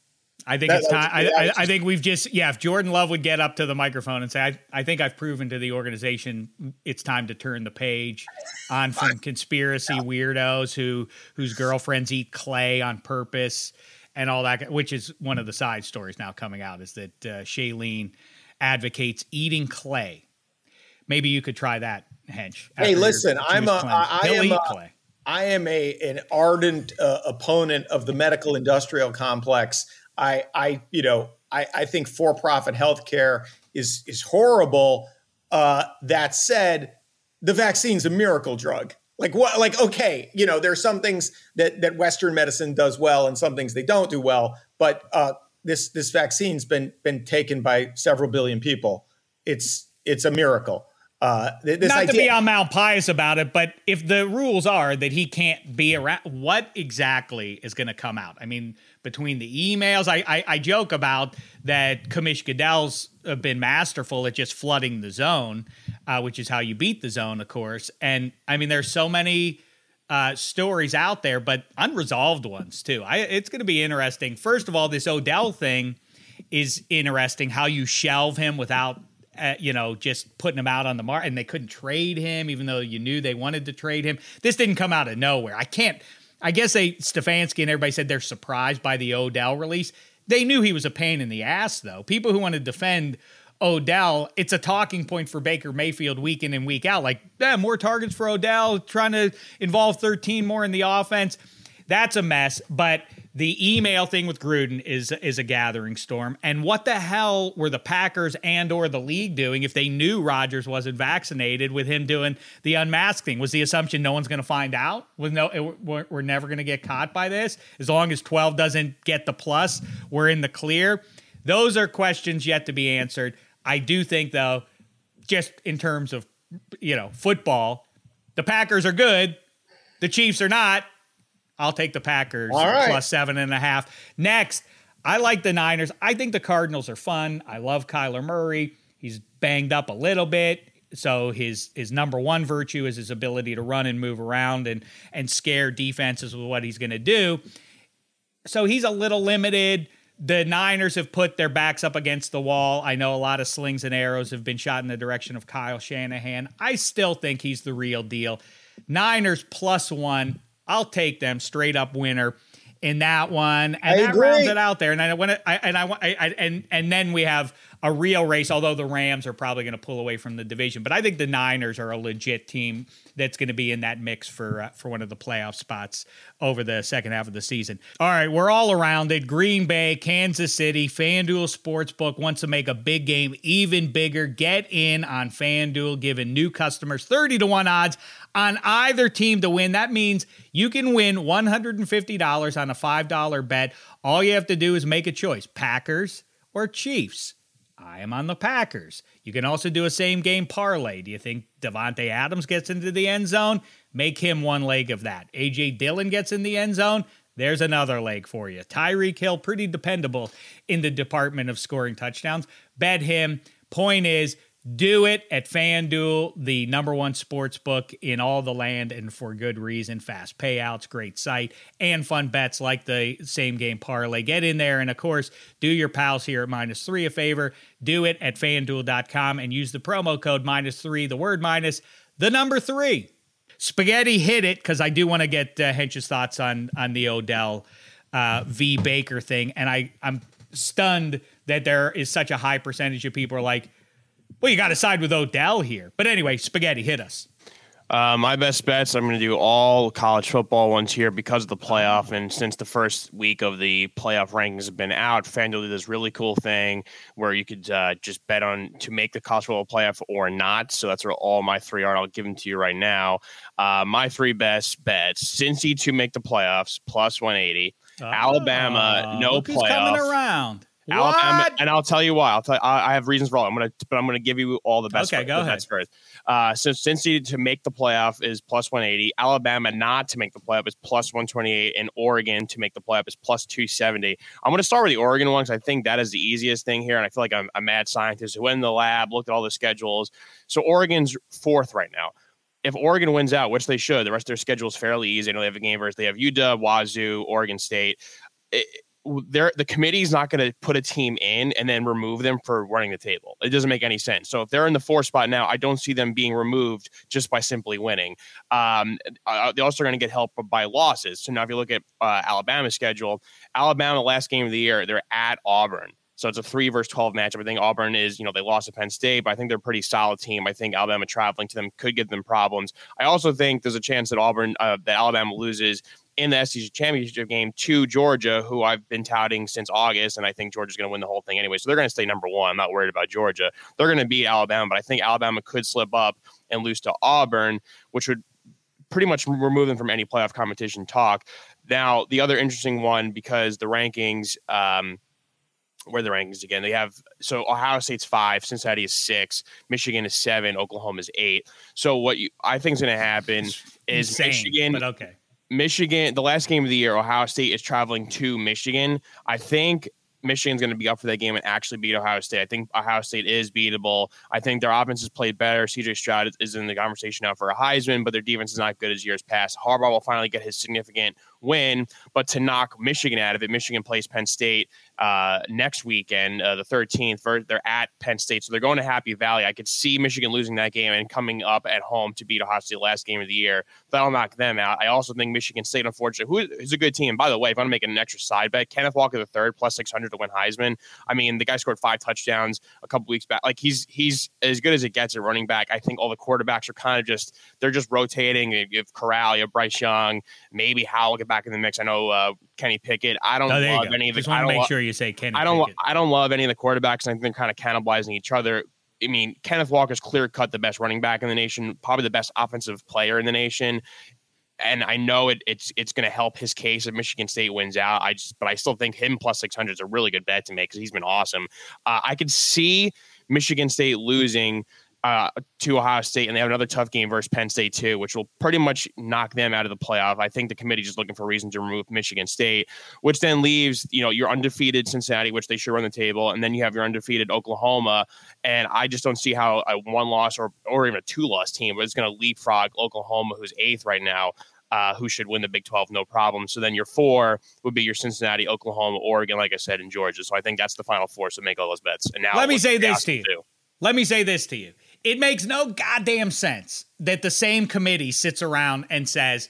B: I think that, it's time. I, I, I, think we've just yeah. If Jordan Love would get up to the microphone and say, "I, I think I've proven to the organization it's time to turn the page on [laughs] from conspiracy weirdos who whose girlfriends eat clay on purpose." and all that, which is one of the side stories now coming out, is that uh, Shailene advocates eating clay. Maybe you could try that, Hench.
C: Hey, listen, I'm a, I, I am a, clay. I am a an ardent uh, opponent of the medical industrial complex. I, I, you know, I, I think for-profit healthcare is is horrible. Uh, that said, the vaccine's a miracle drug. Like what? Like okay, you know, there's some things that that Western medicine does well, and some things they don't do well. But uh, this this vaccine's been been taken by several billion people. It's it's a miracle. Uh,
B: this Not idea- to be on Mount Pius about it, but if the rules are that he can't be around, what exactly is going to come out? I mean, between the emails, I, I, I joke about that. Commish Goodell's been masterful at just flooding the zone, uh, which is how you beat the zone, of course. And I mean, there's so many uh, stories out there, but unresolved ones too. I, it's going to be interesting. First of all, this Odell thing is interesting. How you shelve him without you know, just putting him out on the market, and they couldn't trade him, even though you knew they wanted to trade him. This didn't come out of nowhere. I can't. I guess they Stefanski and everybody said they're surprised by the Odell release. They knew he was a pain in the ass, though. People who want to defend Odell, it's a talking point for Baker Mayfield week in and week out. Like, yeah, more targets for Odell, trying to involve 13 more in the offense. That's a mess. But the email thing with Gruden is is a gathering storm. And what the hell were the Packers and or the league doing if they knew Rodgers wasn't vaccinated with him doing the unmasking? Was the assumption no one's going to find out? Was no we're, we're never going to get caught by this as long as 12 doesn't get the plus, we're in the clear. Those are questions yet to be answered. I do think though just in terms of you know, football, the Packers are good, the Chiefs are not I'll take the Packers plus seven and a half. Next, I like the Niners. I think the Cardinals are fun. I love Kyler Murray. He's banged up a little bit. So his his number one virtue is his ability to run and move around and and scare defenses with what he's going to do. So he's a little limited. The Niners have put their backs up against the wall. I know a lot of slings and arrows have been shot in the direction of Kyle Shanahan. I still think he's the real deal. Niners plus one. I'll take them straight up winner in that one, and I that agree. rounds it out there. And I want to, I, and I, I, I, and and then we have a real race. Although the Rams are probably going to pull away from the division, but I think the Niners are a legit team that's going to be in that mix for uh, for one of the playoff spots over the second half of the season. All right, we're all around it. Green Bay, Kansas City, FanDuel Sportsbook wants to make a big game even bigger. Get in on FanDuel, giving new customers 30 to 1 odds on either team to win. That means you can win $150 on a $5 bet. All you have to do is make a choice Packers or Chiefs. I am on the Packers. You can also do a same game parlay. Do you think Davante Adams gets into the end zone? Make him one leg of that. AJ Dillon gets in the end zone. There's another leg for you. Tyreek Hill, pretty dependable in the department of scoring touchdowns. Bet him. Point is, Do it at FanDuel, the number one sports book in all the land, and for good reason. Fast payouts, great site, and fun bets like the same game parlay. Get in there, and of course, do your pals here at minus three a favor. Do it at fanduel.com and use the promo code minus three, the word minus, the number three. Spaghetti hit it because I do want to get uh, Hench's thoughts on on the Odell uh, v Baker thing, and I I'm stunned that there is such a high percentage of people are like well, you got to side with Odell here. But anyway, spaghetti, hit us.
D: Uh, my best bets, I'm going to do all college football ones here because of the playoff. And since the first week of the playoff rankings have been out, FanDuel did this really cool thing where you could uh, just bet on to make the college football playoff or not. So that's where all my three are. I'll give them to you right now. Uh, my three best bets Cincy to make the playoffs, plus 180. Alabama, no playoff.
B: coming around.
D: Alabama, and I'll tell you why. I'll tell. You, I, I have reasons for all. I'm gonna, but I'm gonna give you all the best.
B: Okay, go ahead.
D: First. Uh, so Cincy to make the playoff is plus 180. Alabama not to make the playoff is plus 128, and Oregon to make the playoff is plus 270. I'm gonna start with the Oregon one because I think that is the easiest thing here, and I feel like I'm a mad scientist who went in the lab, looked at all the schedules. So Oregon's fourth right now if Oregon wins out, which they should, the rest of their schedule is fairly easy. I know they have a game versus they have UW, Wazzu, Oregon State. It, there the committee's not going to put a team in and then remove them for running the table. It doesn't make any sense. So if they're in the four spot now, I don't see them being removed just by simply winning. Um, uh, they're also going to get help by losses. So now if you look at uh, Alabama's schedule, Alabama last game of the year they're at Auburn. So it's a three versus 12 matchup. I think Auburn is, you know, they lost to Penn State, but I think they're a pretty solid team. I think Alabama traveling to them could give them problems. I also think there's a chance that Auburn, uh, that Alabama loses in the SEC championship game to Georgia, who I've been touting since August, and I think Georgia's going to win the whole thing anyway. So they're going to stay number one. I'm not worried about Georgia. They're going to beat Alabama, but I think Alabama could slip up and lose to Auburn, which would pretty much remove them from any playoff competition talk. Now, the other interesting one because the rankings. Um, where the rankings again. They have so Ohio State's five, Cincinnati is six, Michigan is seven, Oklahoma is eight. So what you I think is going to happen is
B: Insane,
D: Michigan.
B: But okay.
D: Michigan, the last game of the year, Ohio State is traveling to Michigan. I think Michigan's going to be up for that game and actually beat Ohio State. I think Ohio State is beatable. I think their offense has played better. CJ Stroud is in the conversation now for a Heisman, but their defense is not good as years past. Harbaugh will finally get his significant win, but to knock Michigan out of it, Michigan plays Penn State uh, next weekend, uh, the 13th. they're at Penn State, so they're going to Happy Valley. I could see Michigan losing that game and coming up at home to beat Ohio State last game of the year. That'll knock them out. I also think Michigan State, unfortunately, who is a good team. By the way, if I'm making an extra side bet, Kenneth Walker the third plus 600 to win Heisman. I mean, the guy scored five touchdowns a couple weeks back. Like he's he's as good as it gets at running back. I think all the quarterbacks are kind of just they're just rotating. You have Corral, you have Bryce Young, maybe Howell get back in the mix. I know uh, Kenny Pickett. I don't
B: oh,
D: love any of the.
B: Just want
D: to
B: make
D: lo-
B: sure you say Kenny.
D: I don't.
B: Pickett.
D: I don't love any of the quarterbacks. I think they're kind of cannibalizing each other. I mean, Kenneth Walker's clear cut the best running back in the nation, probably the best offensive player in the nation. And I know it, it's it's going to help his case if Michigan State wins out. I just, but I still think him plus six hundred is a really good bet to make because he's been awesome. Uh, I could see Michigan State losing uh, to Ohio State, and they have another tough game versus Penn State too, which will pretty much knock them out of the playoff. I think the committee is just looking for a reason to remove Michigan State, which then leaves you know your undefeated Cincinnati, which they should run the table, and then you have your undefeated Oklahoma, and I just don't see how a one loss or or even a two loss team is going to leapfrog Oklahoma, who's eighth right now. Uh, who should win the Big 12, no problem. So then your four would be your Cincinnati, Oklahoma, Oregon, like I said, in Georgia. So I think that's the final four. So make all those bets. And now
B: let me say this to you. Do. Let me say this to you. It makes no goddamn sense that the same committee sits around and says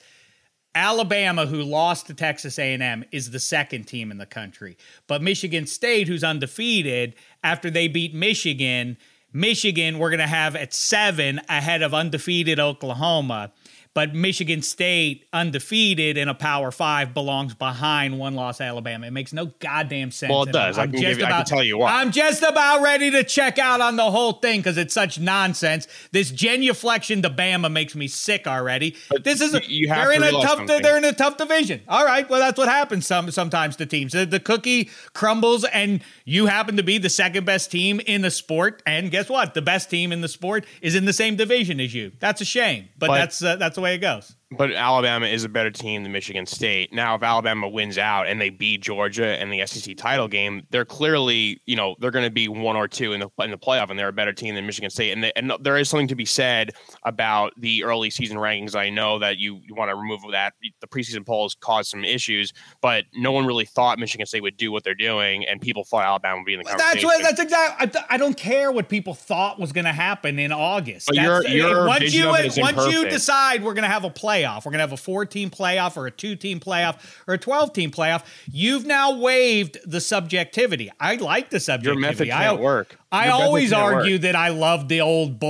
B: Alabama, who lost to Texas A&M, is the second team in the country, but Michigan State, who's undefeated, after they beat Michigan, Michigan we're going to have at seven ahead of undefeated Oklahoma but Michigan State, undefeated in a Power Five, belongs behind one loss Alabama. It makes no goddamn sense.
D: Well, it does. I'm I, can, just you, about, I can tell you why.
B: I'm just about ready to check out on the whole thing because it's such nonsense. This genuflection to Bama makes me sick already. But this is you have they're in a tough something. they're in a tough division. All right, well that's what happens some sometimes to teams. The, the cookie crumbles and you happen to be the second best team in the sport, and guess what? The best team in the sport is in the same division as you. That's a shame, but, but that's uh, that's the way it goes.
D: But Alabama is a better team than Michigan State. Now, if Alabama wins out and they beat Georgia in the SEC title game, they're clearly, you know, they're going to be one or two in the in the playoff, and they're a better team than Michigan State. And they, and there is something to be said about the early season rankings. I know that you, you want to remove that. The preseason polls caused some issues, but no one really thought Michigan State would do what they're doing, and people thought Alabama would be in the conversation.
B: That's what. That's exactly. I, I don't care what people thought was going to happen in August.
D: But your, your
B: once you
D: once
B: you decide we're going to have a playoff, we're going to have a four team playoff or a two team playoff or a 12 team playoff, you've now waived the subjectivity. I like the subjectivity.
D: Your method can't
B: I,
D: work.
B: I always argue work. that I love the old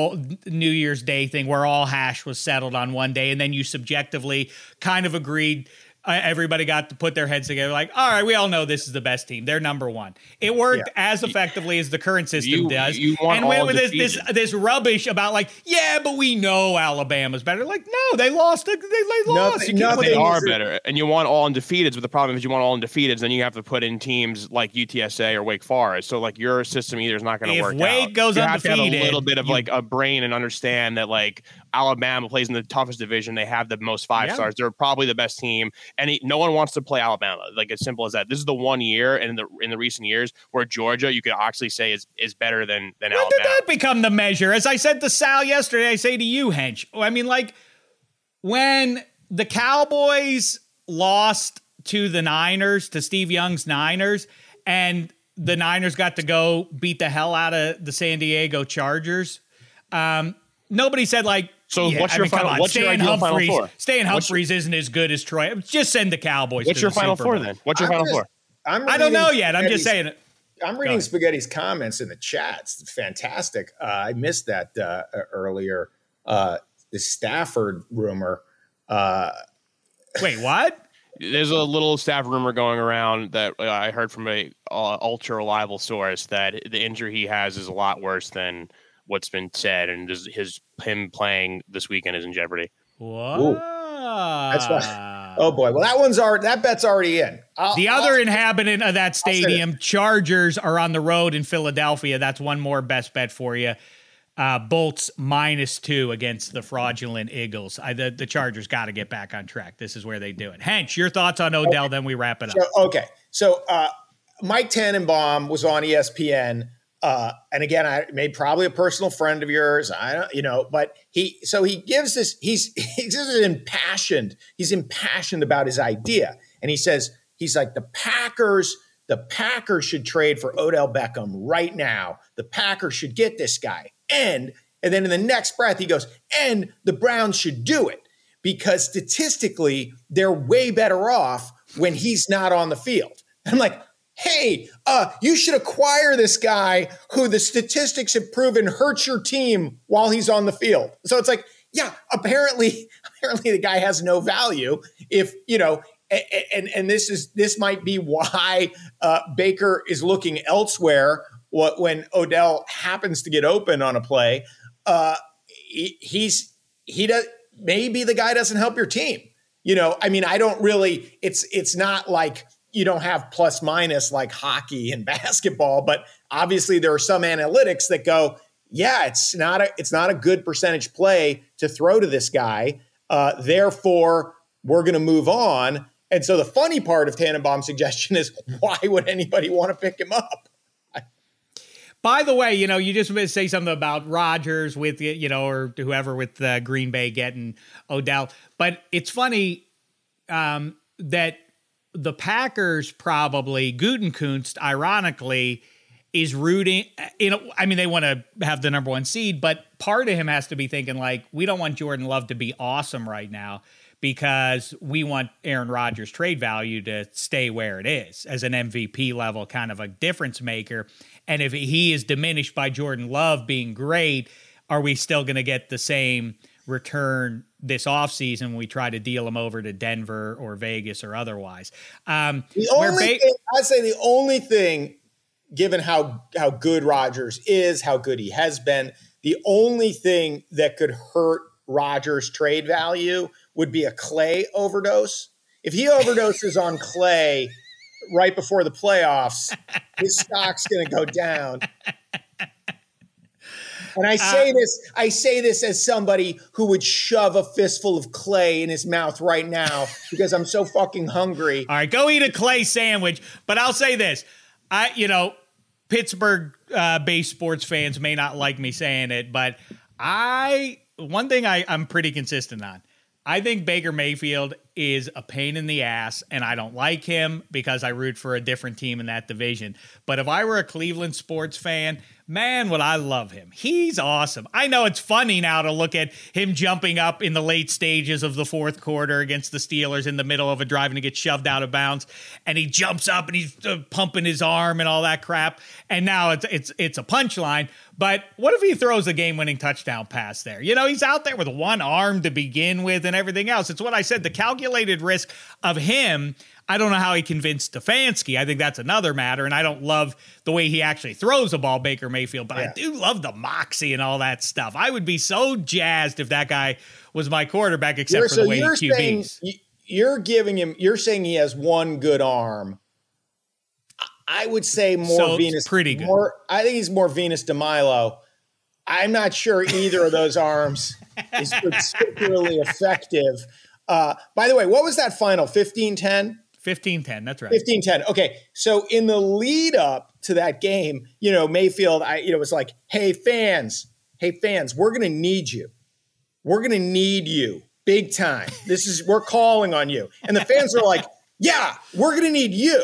B: New Year's Day thing where all hash was settled on one day and then you subjectively kind of agreed – everybody got to put their heads together like all right we all know this is the best team. They're number one. It worked yeah. as effectively as the current system
D: you,
B: does.
D: you and when with
B: this, this, this rubbish about like yeah but we know alabama's better. Like no they lost they, they lost
D: nothing, nothing they are better and you want all undefeateds but the problem is you want all undefeateds then you have to put in teams like utsa or wake forest. So like your system either is not going to work
B: wake
D: out.
B: goes
D: you
B: undefeated
D: have to have a little bit of you, like a brain and understand that like alabama plays in the toughest division they have the most five yeah. stars they're probably the best team and he, no one wants to play Alabama. Like as simple as that. This is the one year, and in the in the recent years where Georgia, you could actually say is is better than than
B: when
D: Alabama.
B: did that become the measure? As I said to Sal yesterday, I say to you, Hench. I mean, like when the Cowboys lost to the Niners, to Steve Young's Niners, and the Niners got to go beat the hell out of the San Diego Chargers. Um, nobody said like
D: so yeah, what's your I mean, final? What's Stan your
B: Humphries,
D: final four?
B: Stan Humphries your, isn't as good as Troy. Just send the Cowboys.
D: What's your
B: the
D: final four then? What's your
C: I'm
D: final four?
C: I'm
B: I don't know yet. I'm just saying. it.
C: I'm reading Spaghetti's comments in the chats. It's fantastic. Uh, I missed that uh, earlier. Uh, the Stafford rumor. Uh,
B: Wait, what?
D: There's a little staff rumor going around that uh, I heard from a uh, ultra reliable source that the injury he has is a lot worse than what's been said, and his, his him playing this weekend is in jeopardy.
B: What?
C: That's why. Oh boy. Well, that one's already that bet's already in.
B: I'll, the other I'll, inhabitant of that stadium, Chargers, are on the road in Philadelphia. That's one more best bet for you. Uh, Bolts minus two against the fraudulent Eagles. I, the, the Chargers got to get back on track. This is where they do it. Hench, your thoughts on Odell? Okay. Then we wrap it up.
C: So, okay. So uh, Mike Tannenbaum was on ESPN uh, and again, I made probably a personal friend of yours. I don't, you know, but he, so he gives this, he's, [laughs] he's impassioned. He's impassioned about his idea. And he says, he's like, the Packers, the Packers should trade for Odell Beckham right now. The Packers should get this guy. And, and then in the next breath, he goes, and the Browns should do it because statistically, they're way better off when he's not on the field. I'm like, hey, uh, you should acquire this guy who the statistics have proven hurts your team while he's on the field. So it's like, yeah, apparently, [laughs] apparently the guy has no value. If you know, and and this is this might be why uh, Baker is looking elsewhere. What when Odell happens to get open on a play, uh, he, he's he does maybe the guy doesn't help your team. You know, I mean, I don't really. It's it's not like you don't have plus minus like hockey and [laughs] basketball, but obviously there are some analytics that go, yeah, it's not a it's not a good percentage play to throw to this guy. Uh, therefore, we're going to move on. And so the funny part of Tannenbaum's [laughs] suggestion is, why would anybody want to pick him up?
B: By the way, you know, you just say something about Rodgers with you know, or whoever with uh, Green Bay getting Odell, but it's funny um, that the Packers probably Gutekunst, ironically, is rooting. You know, I mean, they want to have the number one seed, but part of him has to be thinking like, we don't want Jordan Love to be awesome right now because we want Aaron Rodgers' trade value to stay where it is as an MVP level kind of a difference maker. And if he is diminished by Jordan Love being great, are we still going to get the same return this offseason we try to deal him over to Denver or Vegas or otherwise. Um,
C: the only ba- thing, I'd say the only thing, given how how good Rodgers is, how good he has been, the only thing that could hurt Rodgers' trade value would be a Clay overdose. If he overdoses on Clay right before the playoffs, his stock's going to go down. And I say uh, this, I say this as somebody who would shove a fistful of clay in his mouth right now [laughs] because I'm so fucking hungry.
B: All right, go eat a clay sandwich. But I'll say this, I, you know, Pittsburgh uh, based sports fans may not like me saying it, but I one thing I, I'm pretty consistent on. I think Baker Mayfield is a pain in the ass, and I don't like him because I root for a different team in that division. But if I were a Cleveland sports fan, man, would I love him. He's awesome. I know it's funny now to look at him jumping up in the late stages of the fourth quarter against the Steelers in the middle of a drive and he gets shoved out of bounds and he jumps up and he's uh, pumping his arm and all that crap. And now it's it's it's a punchline. But what if he throws a game-winning touchdown pass there? You know, he's out there with one arm to begin with and everything else. It's what I said, the calculated risk of him I don't know how he convinced Stefanski. I think that's another matter. And I don't love the way he actually throws a ball, Baker Mayfield, but yeah. I do love the moxie and all that stuff. I would be so jazzed if that guy was my quarterback, except you're, for so the way he QBs.
C: Saying, you're giving him, you're saying he has one good arm. I would say more so Venus.
B: Pretty good.
C: More, I think he's more Venus de Milo. I'm not sure either of those arms is [laughs] particularly effective. Uh, by the way, what was that final? 15 10?
B: 15 10, that's right.
C: 15 10. Okay. So in the lead up to that game, you know, Mayfield, I, you know, was like, hey, fans, hey, fans, we're going to need you. We're going to need you big time. This is, we're calling on you. And the fans are like, [laughs] yeah, we're going to need you.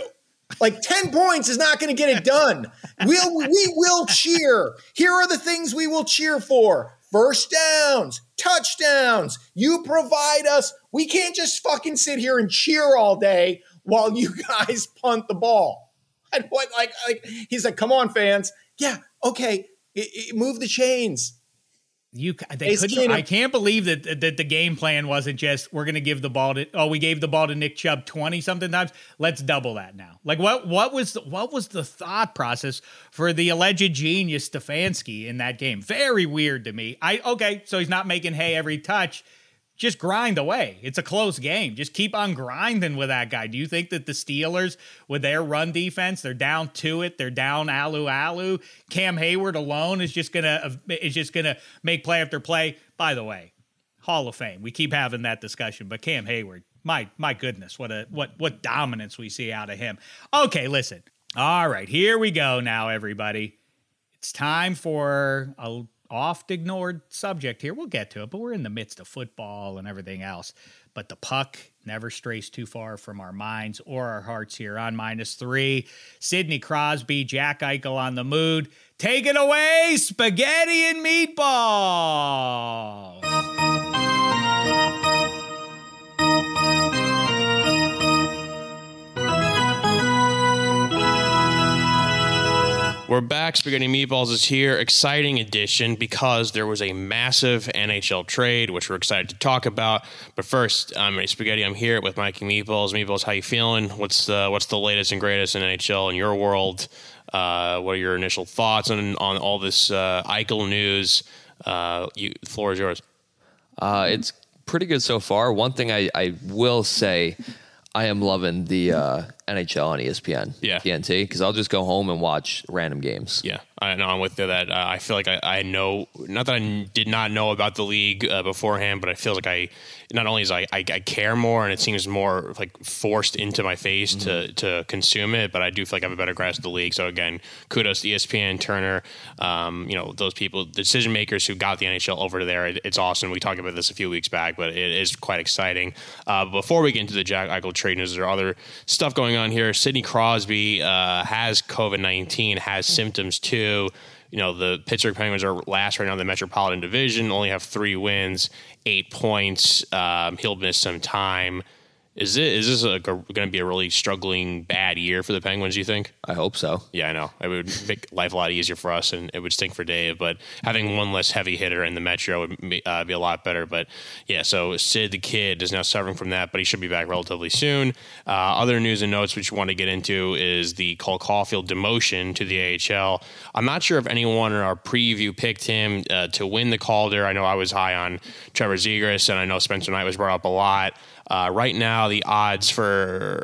C: Like 10 points is not going to get it done. We'll, we will cheer. Here are the things we will cheer for first downs, touchdowns. You provide us. We can't just fucking sit here and cheer all day while you [laughs] guys punt the ball. And what, like, like he's like, come on, fans. Yeah, okay, it, it, move the chains.
B: You they couldn't. I can't believe that that the game plan wasn't just we're going to give the ball to. Oh, we gave the ball to Nick Chubb twenty something times. Let's double that now. Like what? What was the, what was the thought process for the alleged genius Stefanski in that game? Very weird to me. I okay, so he's not making hay every touch just grind away. It's a close game. Just keep on grinding with that guy. Do you think that the Steelers, with their run defense, they're down to it. They're down alu alu. Cam Heyward alone is just gonna is just gonna make play after play. By the way, Hall of Fame. We keep having that discussion, but Cam Heyward, my my goodness, what a what what dominance we see out of him. Okay, listen. All right, here we go now, everybody. It's time for a oft ignored subject here. We'll get to it, but we're in the midst of football and everything else. But the puck never strays too far from our minds or our hearts here on minus three. Sidney Crosby, Jack Eichel on the mood. Take it away, spaghetti and meatballs.
D: We're back. Spaghetti Meatballs is here. Exciting edition because there was a massive NHL trade, which we're excited to talk about. But first, I'm Spaghetti. I'm here with Mikey Meatballs. Meatballs, how you feeling? What's the what's the latest and greatest in NHL in your world? Uh, what are your initial thoughts on on all this uh, Eichel news? Uh, you, the floor is yours.
E: Uh, it's pretty good so far. One thing I, I will say I am loving the uh, NHL on ESPN,
D: yeah,
E: TNT, because I'll just go home and watch random games.
D: Yeah, I know I'm with you. That uh, I feel like I, I know not that I did not know about the league uh, beforehand, but I feel like I not only is I, I, I care more and it seems more like forced into my face mm-hmm. to to consume it, but I do feel like I have a better grasp of the league. So again, kudos to ESPN, Turner, um, you know those people, decision makers who got the NHL over there. It, it's awesome. We talked about this a few weeks back, but it is quite exciting. Uh, before we get into the Jack Eichel trade news, there are other stuff going on here. Sidney Crosby uh, has COVID nineteen, has symptoms too you know, the Pittsburgh Penguins are last right now in the Metropolitan Division, only have three wins, eight points. Um, he'll miss some time. Is it is this going to be a really struggling bad year for the Penguins? You think?
E: I hope so.
D: Yeah, I know it would make life a lot easier for us, and it would stink for Dave. But having one less heavy hitter in the Metro would be, uh, be a lot better. But yeah, so Sid the kid is now suffering from that, but he should be back relatively soon. Uh, other news and notes which you want to get into is the Cole Caufield demotion to the AHL. I'm not sure if anyone in our preview picked him uh, to win the Calder. I know I was high on Trevor Zegras, and I know Spencer Knight was brought up a lot. Uh, right now, the odds for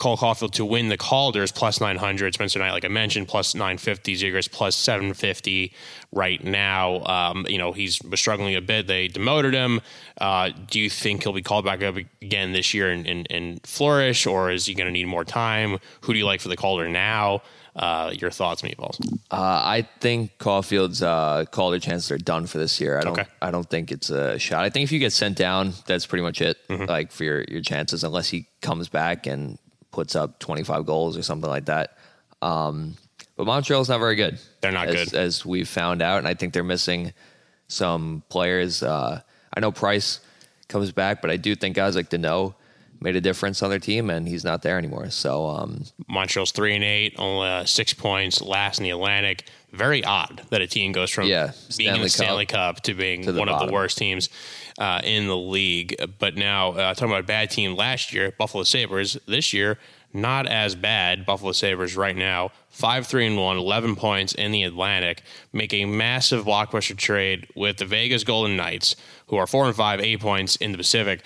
D: Cole Caufield to win the Calder is plus 900. Spencer Knight, like I mentioned, plus 950. Zegras plus 750 right now. Um, you know, he's struggling a bit. They demoted him. Uh, do you think he'll be called back up again this year and, and, and flourish, or is he going to need more time? Who do you like for the Calder now? Uh, your thoughts, meatballs?
E: Uh, I think Caufield's uh, Calder chances are done for this year. I don't.
D: Okay.
E: I don't think it's a shot. I think if you get sent down, that's pretty much it.
D: Mm-hmm.
E: Like for your your chances, unless he comes back and puts up 25 goals or something like that. Um, but Montreal's not very good.
D: They're not
E: as,
D: good.
E: as we've found out, and I think they're missing some players. Uh, I know Price comes back, but I do think guys like Danault made a difference on their team, and he's not there anymore. So um,
D: Montreal's three and eight, only uh, six points, last in the Atlantic. Very odd that a team goes from
E: Yeah,
D: being in the
E: Stanley
D: Stanley Cup to being
E: to
D: one of the worst teams uh, in the league. But now, uh, talking about a bad team last year, Buffalo Sabres. This year, not as bad. Buffalo Sabres right now, five three and one, 11 points in the Atlantic, make a massive blockbuster trade with the Vegas Golden Knights, who are four and five, eight points in the Pacific.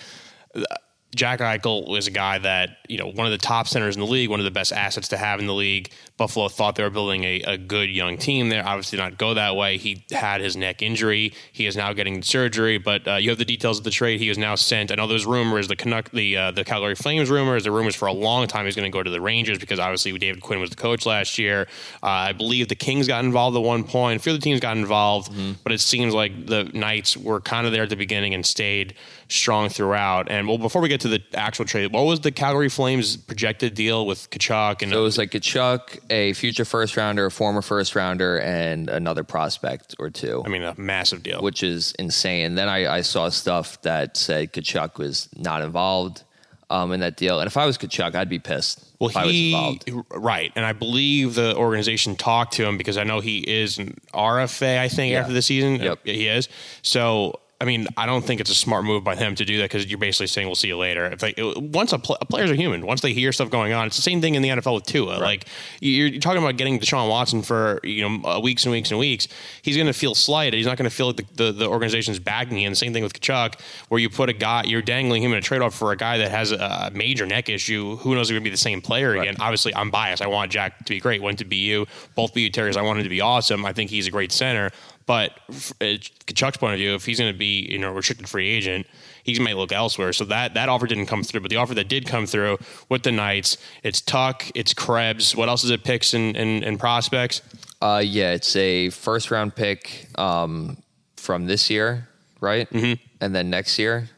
D: Jack Eichel was a guy that, you know, one of the top centers in the league, one of the best assets to have in the league. Buffalo thought they were building a, a good young team there. Obviously, not go that way. He had his neck injury. He is now getting surgery, but uh, you have the details of the trade. He was now sent. I know there's rumors, the Canuck, the uh, the Calgary Flames rumors, the rumors for a long time he's going to go to the Rangers because obviously David Quinn was the coach last year. Uh, I believe the Kings got involved at one point. A few other teams got involved, but it seems like the Knights were kind of there at the beginning and stayed strong throughout. And well, before we get to the actual trade, what was the Calgary Flames projected deal with Tkachuk? And
E: So it was like a Chuck, a future first rounder, a former first rounder, and another prospect or two,
D: I mean, a massive deal.
E: which is insane. Then I, I saw stuff that said Tkachuk was not involved um, in that deal. And if I was Tkachuk, I'd be pissed
D: Well,
E: if I was
D: he
E: involved.
D: right, and I believe the organization talked to him because I know he is an RFA. I think
E: Yeah.
D: after the season,
E: Yep.
D: he is. So. I mean, I don't think it's a smart move by them to do that because you're basically saying we'll see you later. If they once a pl- players are human, once they hear stuff going on, it's the same thing in the NFL with Tua. Like you're, you're talking about getting Deshaun Watson for you know uh, weeks and weeks and weeks. He's going to feel slighted. He's not going to feel like the, the, the organization's backing him. Same thing with Tkachuk, where you put a guy, you're dangling him in a trade off for a guy that has a major neck issue. Who knows if he's going to be the same player again? Obviously, I'm biased. I want Jack to be great. Want to be you. Both be Terriers. I want him to be awesome. I think he's a great center. But uh, Tkachuk's point of view, if he's going to be you know restricted free agent, he might look elsewhere. So that that offer didn't come through. But the offer that did come through with the Knights, it's Tuch, it's Krebs. What else is it? Picks and, and, and prospects.
E: Uh, yeah, it's a first round pick um, from this year, right? Mm-hmm. And then next year,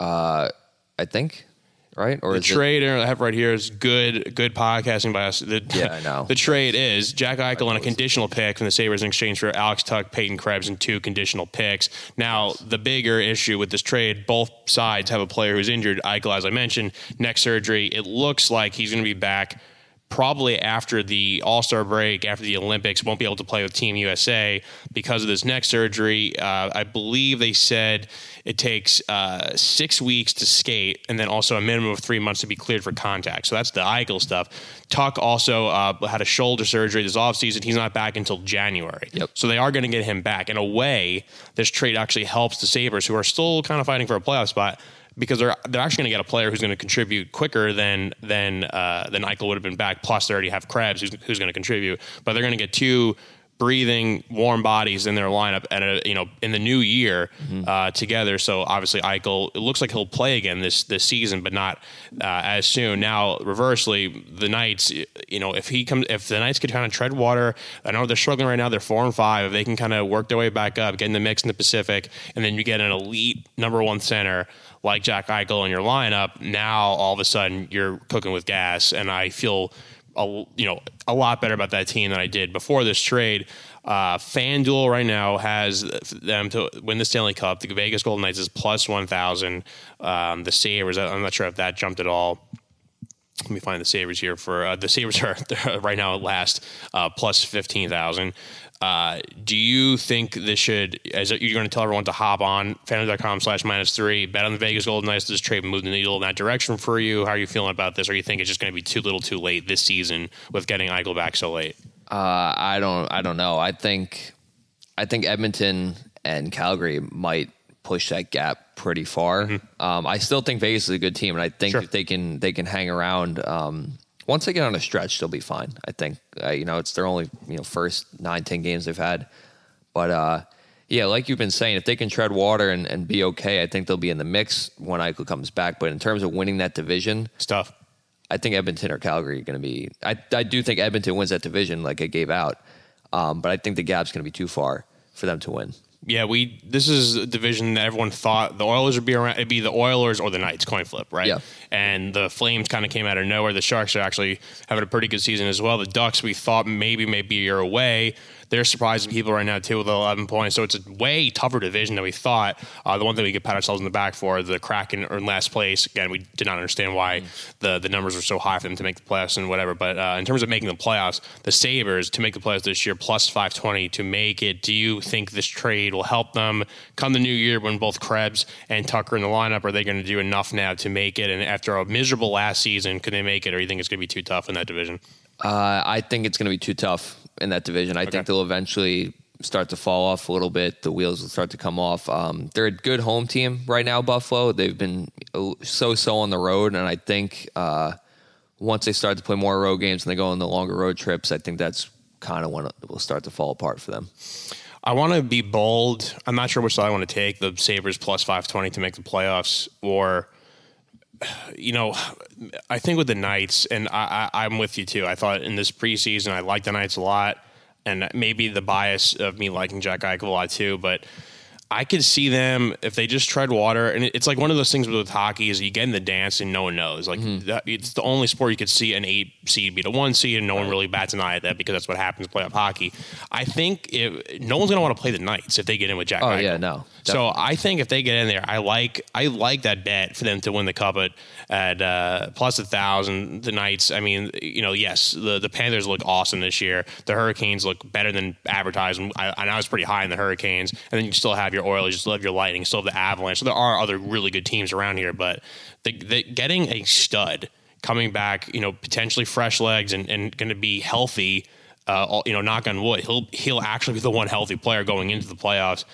E: uh, I think, right? Or
D: The
E: is it-
D: trade I have right here is good, good podcasting by us. The,
E: Yeah, I know. [laughs]
D: The trade is Jack Eichel and a conditional pick from the Sabres in exchange for Alex Tuch, Peyton Krebs, and two conditional picks. Now, the bigger issue with this trade, both sides have a player who's injured. Eichel, as I mentioned, neck surgery. It looks like he's going to be back probably after the All Star break, after the Olympics, won't be able to play with Team USA because of this neck surgery. Uh, I believe they said it takes uh, six weeks to skate, and then also a minimum of three months to be cleared for contact. So that's the Eichel stuff. Tuch also uh, had a shoulder surgery this offseason. He's not back until January.
E: Yep.
D: So they are going to get him back. In a way, this trade actually helps the Sabres, who are still kind of fighting for a playoff spot because they're they're actually going to get a player who's going to contribute quicker than than uh, than Eichel would have been back. Plus, they already have Krebs who's, who's going to contribute, but they're going to get two breathing warm bodies in their lineup at a you know in the new year uh, together. So obviously Eichel, it looks like he'll play again this this season, but not uh, as soon. Now, reversely, the Knights, you know, if he comes, if the Knights could kind of tread water, I know they're struggling right now. They're four and five. If they can kind of work their way back up, get in the mix in the Pacific, and then you get an elite number one center like Jack Eichel in your lineup, now all of a sudden you're cooking with gas, and I feel a, you know a lot better about that team than I did before this trade. Uh, FanDuel right now has them to win the Stanley Cup. The Vegas Golden Knights is plus one thousand. Um, the Sabres, I'm not sure if that jumped at all. Let me find the Sabres here for uh, the Sabres are [laughs] right now at last uh, plus fifteen thousand. Uh, do you think this should, as you're going to tell everyone to hop on fantasy.com slash minus three, bet on the Vegas Golden Knights, does this trade move the needle in that direction for you? How are you feeling about this? Or you think it's just going to be too little too late this season with getting Eichel back so late?
E: Uh, I don't. I don't know. I think. I think Edmonton and Calgary might push that gap pretty far. Um, I still think Vegas is a good team, and I think
D: Sure.
E: if they can they can hang around. Um, once they get on a stretch, they'll be fine. I think. Uh, you know, it's their only you know first nine ten games they've had, but uh, yeah, like you've been saying, if they can tread water and, and be okay, I think they'll be in the mix when Eichel comes back. But in terms of winning that division,
D: Stuff.
E: I think Edmonton or Calgary are going to be. I I do think Edmonton wins that division, like I gave out. Um, but I think the gap's going to be too far for them to win.
D: Yeah, we. This is a division that everyone thought the Oilers would be around. It'd be the Oilers or the Knights, coin flip, right?
E: Yeah.
D: And the Flames kind of came out of nowhere. The Sharks are actually having a pretty good season as well. The Ducks, we thought maybe maybe a year away. They're surprising people right now too with 11 points. So it's a way tougher division than we thought. Uh, the one thing we could pat ourselves in the back for the Kraken are in last place. Again, we did not understand why the the numbers were so high for them to make the playoffs and whatever. But uh, in terms of making the playoffs, the Sabres to make the playoffs this year plus 520 to make it. Do you think this trade will help them come the new year when both Krebs and Tucker in the lineup? Are they going to do enough now to make it? And after a miserable last season, could they make it, or you think it's going to be too tough in that division?
E: Uh, I think it's going to be too tough in that division. I think they'll eventually start to fall off a little bit. The wheels will start to come off. Um, they're a good home team right now, Buffalo. They've been so so on the road, and I think uh, once they start to play more road games and they go on the longer road trips, I think that's kind of when it will start to fall apart for them.
D: I want to be bold. I'm not sure which side I want to take the Sabres plus 520 to make the playoffs, or, you know, I think with the Knights, and I, I, I'm with you too. I thought in this preseason, I liked the Knights a lot, and maybe the bias of me liking Jack Eichel a lot too, but. I could see them if they just tread water, and it's like one of those things with hockey is you get in the dance and no one knows. Like that, it's the only sport you could see an eight seed beat a one seed, and no one really bats an eye at that because that's what happens in playoff hockey. I think if no one's going to want to play the Knights if they get in with Jack.
E: Oh,
D: Eichel.
E: yeah, no,
D: So I think if they get in there, I like I like that bet for them to win the cup at at uh, plus a thousand. The Knights, I mean, you know, yes, the the Panthers look awesome this year. The Hurricanes look better than advertised, and I, and I was pretty high in the Hurricanes. And then you still have your Oilers, you still have your Lightning, you still have the Avalanche. So there are other really good teams around here, but the, the getting a stud coming back, you know, potentially fresh legs and, and going to be healthy. Uh, you know, knock on wood, he'll he'll actually be the one healthy player going into the playoffs.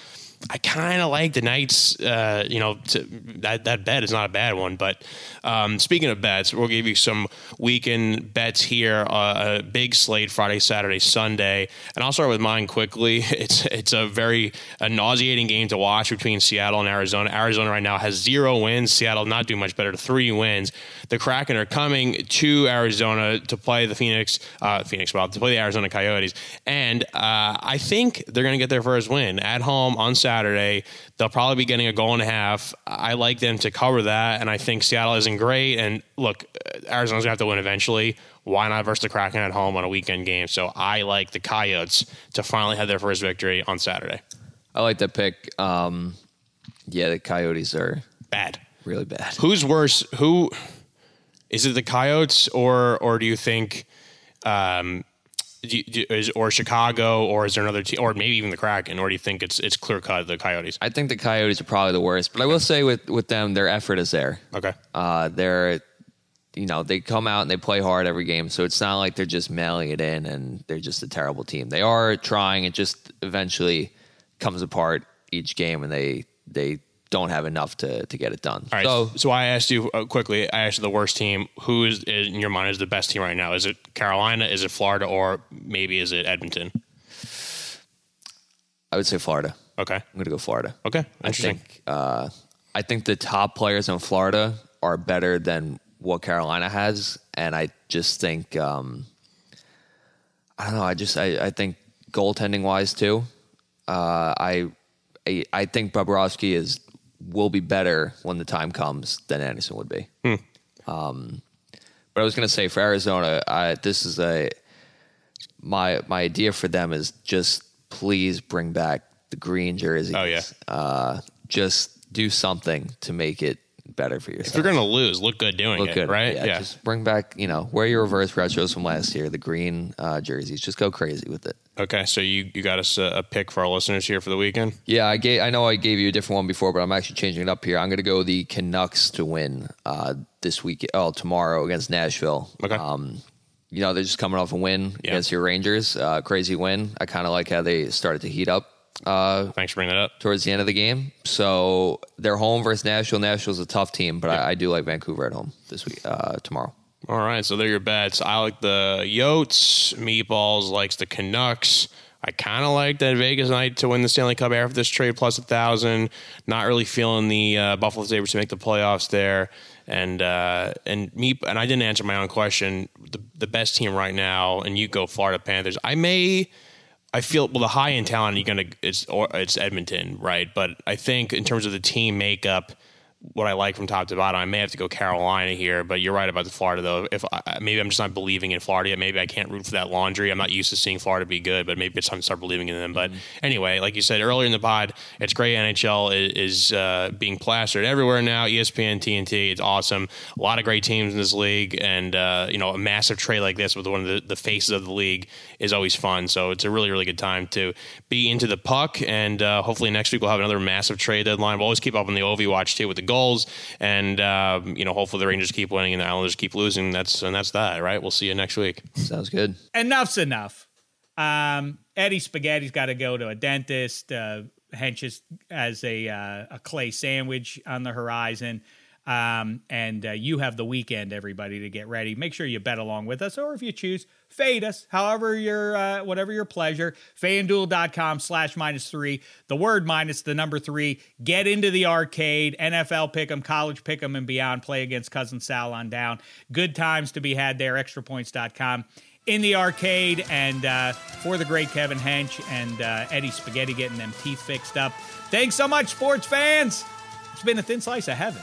D: I kind of like the Knights. Uh, you know, to, that that bet is not a bad one. But um, speaking of bets, we'll give you some weekend bets here. Uh, a big slate Friday, Saturday, Sunday, and I'll start with mine quickly. [laughs] It's it's a very a nauseating game to watch between Seattle and Arizona. Arizona right now has zero wins. Seattle not doing much better, three wins. The Kraken are coming to Arizona to play the Phoenix uh, Phoenix well to play the Arizona Coyotes, and uh, I think they're going to get their first win at home on Saturday. They'll probably be getting a goal and a half. I like them to cover that, and I think Seattle isn't great. And look, Arizona's going to have to win eventually. Why not versus the Kraken at home on a weekend game? So I like the Coyotes to finally have their first victory on Saturday.
E: I like that pick. Um, yeah, the Coyotes are
D: Bad.
E: really bad.
D: Who's worse? Who is it? The Coyotes, or or do you think, um, do you- do- is, or Chicago, or is there another team, or maybe even the Kraken, or do you think it's it's clear cut the Coyotes?
E: I think the Coyotes are probably the worst, but I will say with with them, their effort is there.
D: Okay,
E: Uh, they're, you know, they come out and they play hard every game, so it's not like they're just mailing it in and they're just a terrible team. They are trying. It just eventually comes apart each game, and they they don't have enough to to get it done.
D: all right.
E: So
D: So, I asked you uh, quickly. I asked you the worst team. Who is in your mind is the best team right now? Is it Carolina? Is it Florida? Or maybe is it Edmonton?
E: I would say Florida.
D: Okay,
E: I'm going to go Florida.
D: okay,
E: I
D: interesting.
E: think uh, I think the top players in Florida are better than what Carolina has, and I just think um, I don't know. I just I, I think goaltending wise too. Uh, I, I I think Bobrovsky is will be better when the time comes than Andersen would be. Um, but I was going to say for Arizona, I, this is a my my idea for them is just please bring back the green jerseys.
D: Oh, yeah.
E: uh, just do something to make it better for yourself.
D: if you're gonna lose, look good doing
E: Look
D: it,
E: good,
D: right?
E: Yeah, just bring back you know wear your reverse retros from last year, the green uh, jerseys. Just go crazy with it.
D: Okay, so you you got us a, a pick for our listeners here for the weekend.
E: Yeah, I gave. I know I gave you a different one before, but I'm actually changing it up here. I'm going to go the Canucks to win uh, this week. Oh, tomorrow against Nashville.
D: Okay.
E: Um, you know they're just coming off a win
D: Yeah.
E: against your Rangers. Uh, crazy win. I kind of like how they started to heat up. Uh,
D: Thanks for bringing that up.
E: towards the end of the game. So they're home versus Nashville. Nashville's a tough team, but I, I do like Vancouver at home this week, uh, tomorrow.
D: All right, so they're your bets. I like the Yotes. Meatballs likes the Canucks. I kind of like that Vegas night to win the Stanley Cup after this trade plus a thousand. Not really feeling the uh, Buffalo Sabres to make the playoffs there. And uh, and me and I didn't answer my own question. The the best team right now, and you go Florida Panthers. I may. I feel well. The high end talent, you're gonna it's or it's Edmonton, right? But I think in terms of the team makeup, what I like from top to bottom. I may have to go Carolina here, but you're right about the Florida though. If I, maybe I'm just not believing in Florida yet. Maybe I can't root for that laundry. I'm not used to seeing Florida be good, but maybe it's time to start believing in them. But anyway, like you said earlier in the pod, it's great. NHL is, is uh, being plastered everywhere now. ESPN, TNT, it's awesome. A lot of great teams in this league, and uh, you know a massive trade like this with one of the, the faces of the league is always fun. So it's a really really good time to be into the puck, and uh, hopefully next week we'll have another massive trade deadline. We'll always keep up on the OV watch too with the goals, and um, you know hopefully the Rangers keep winning and the Islanders keep losing. That's and that's that. Right. We'll see you next week.
E: Sounds good.
B: enough's enough. Um, Eddie Spaghetti's got to go to a dentist. Uh, Hench is as a uh, a clay sandwich on the horizon. Um, and uh, you have the weekend, everybody, to get ready. Make sure you bet along with us, or if you choose, fade us. However, your uh, whatever your pleasure. FanDuel.com slash minus three. The word minus the number three. Get into the arcade. NFL pick'em, college pick'em, and beyond. Play against cousin Sal on down. Good times to be had there. Extrapoints.com in the arcade and uh, for the great Kevin Hench and uh, Eddie Spaghetti getting them teeth fixed up. Thanks so much, sports fans. It's been a thin slice of heaven.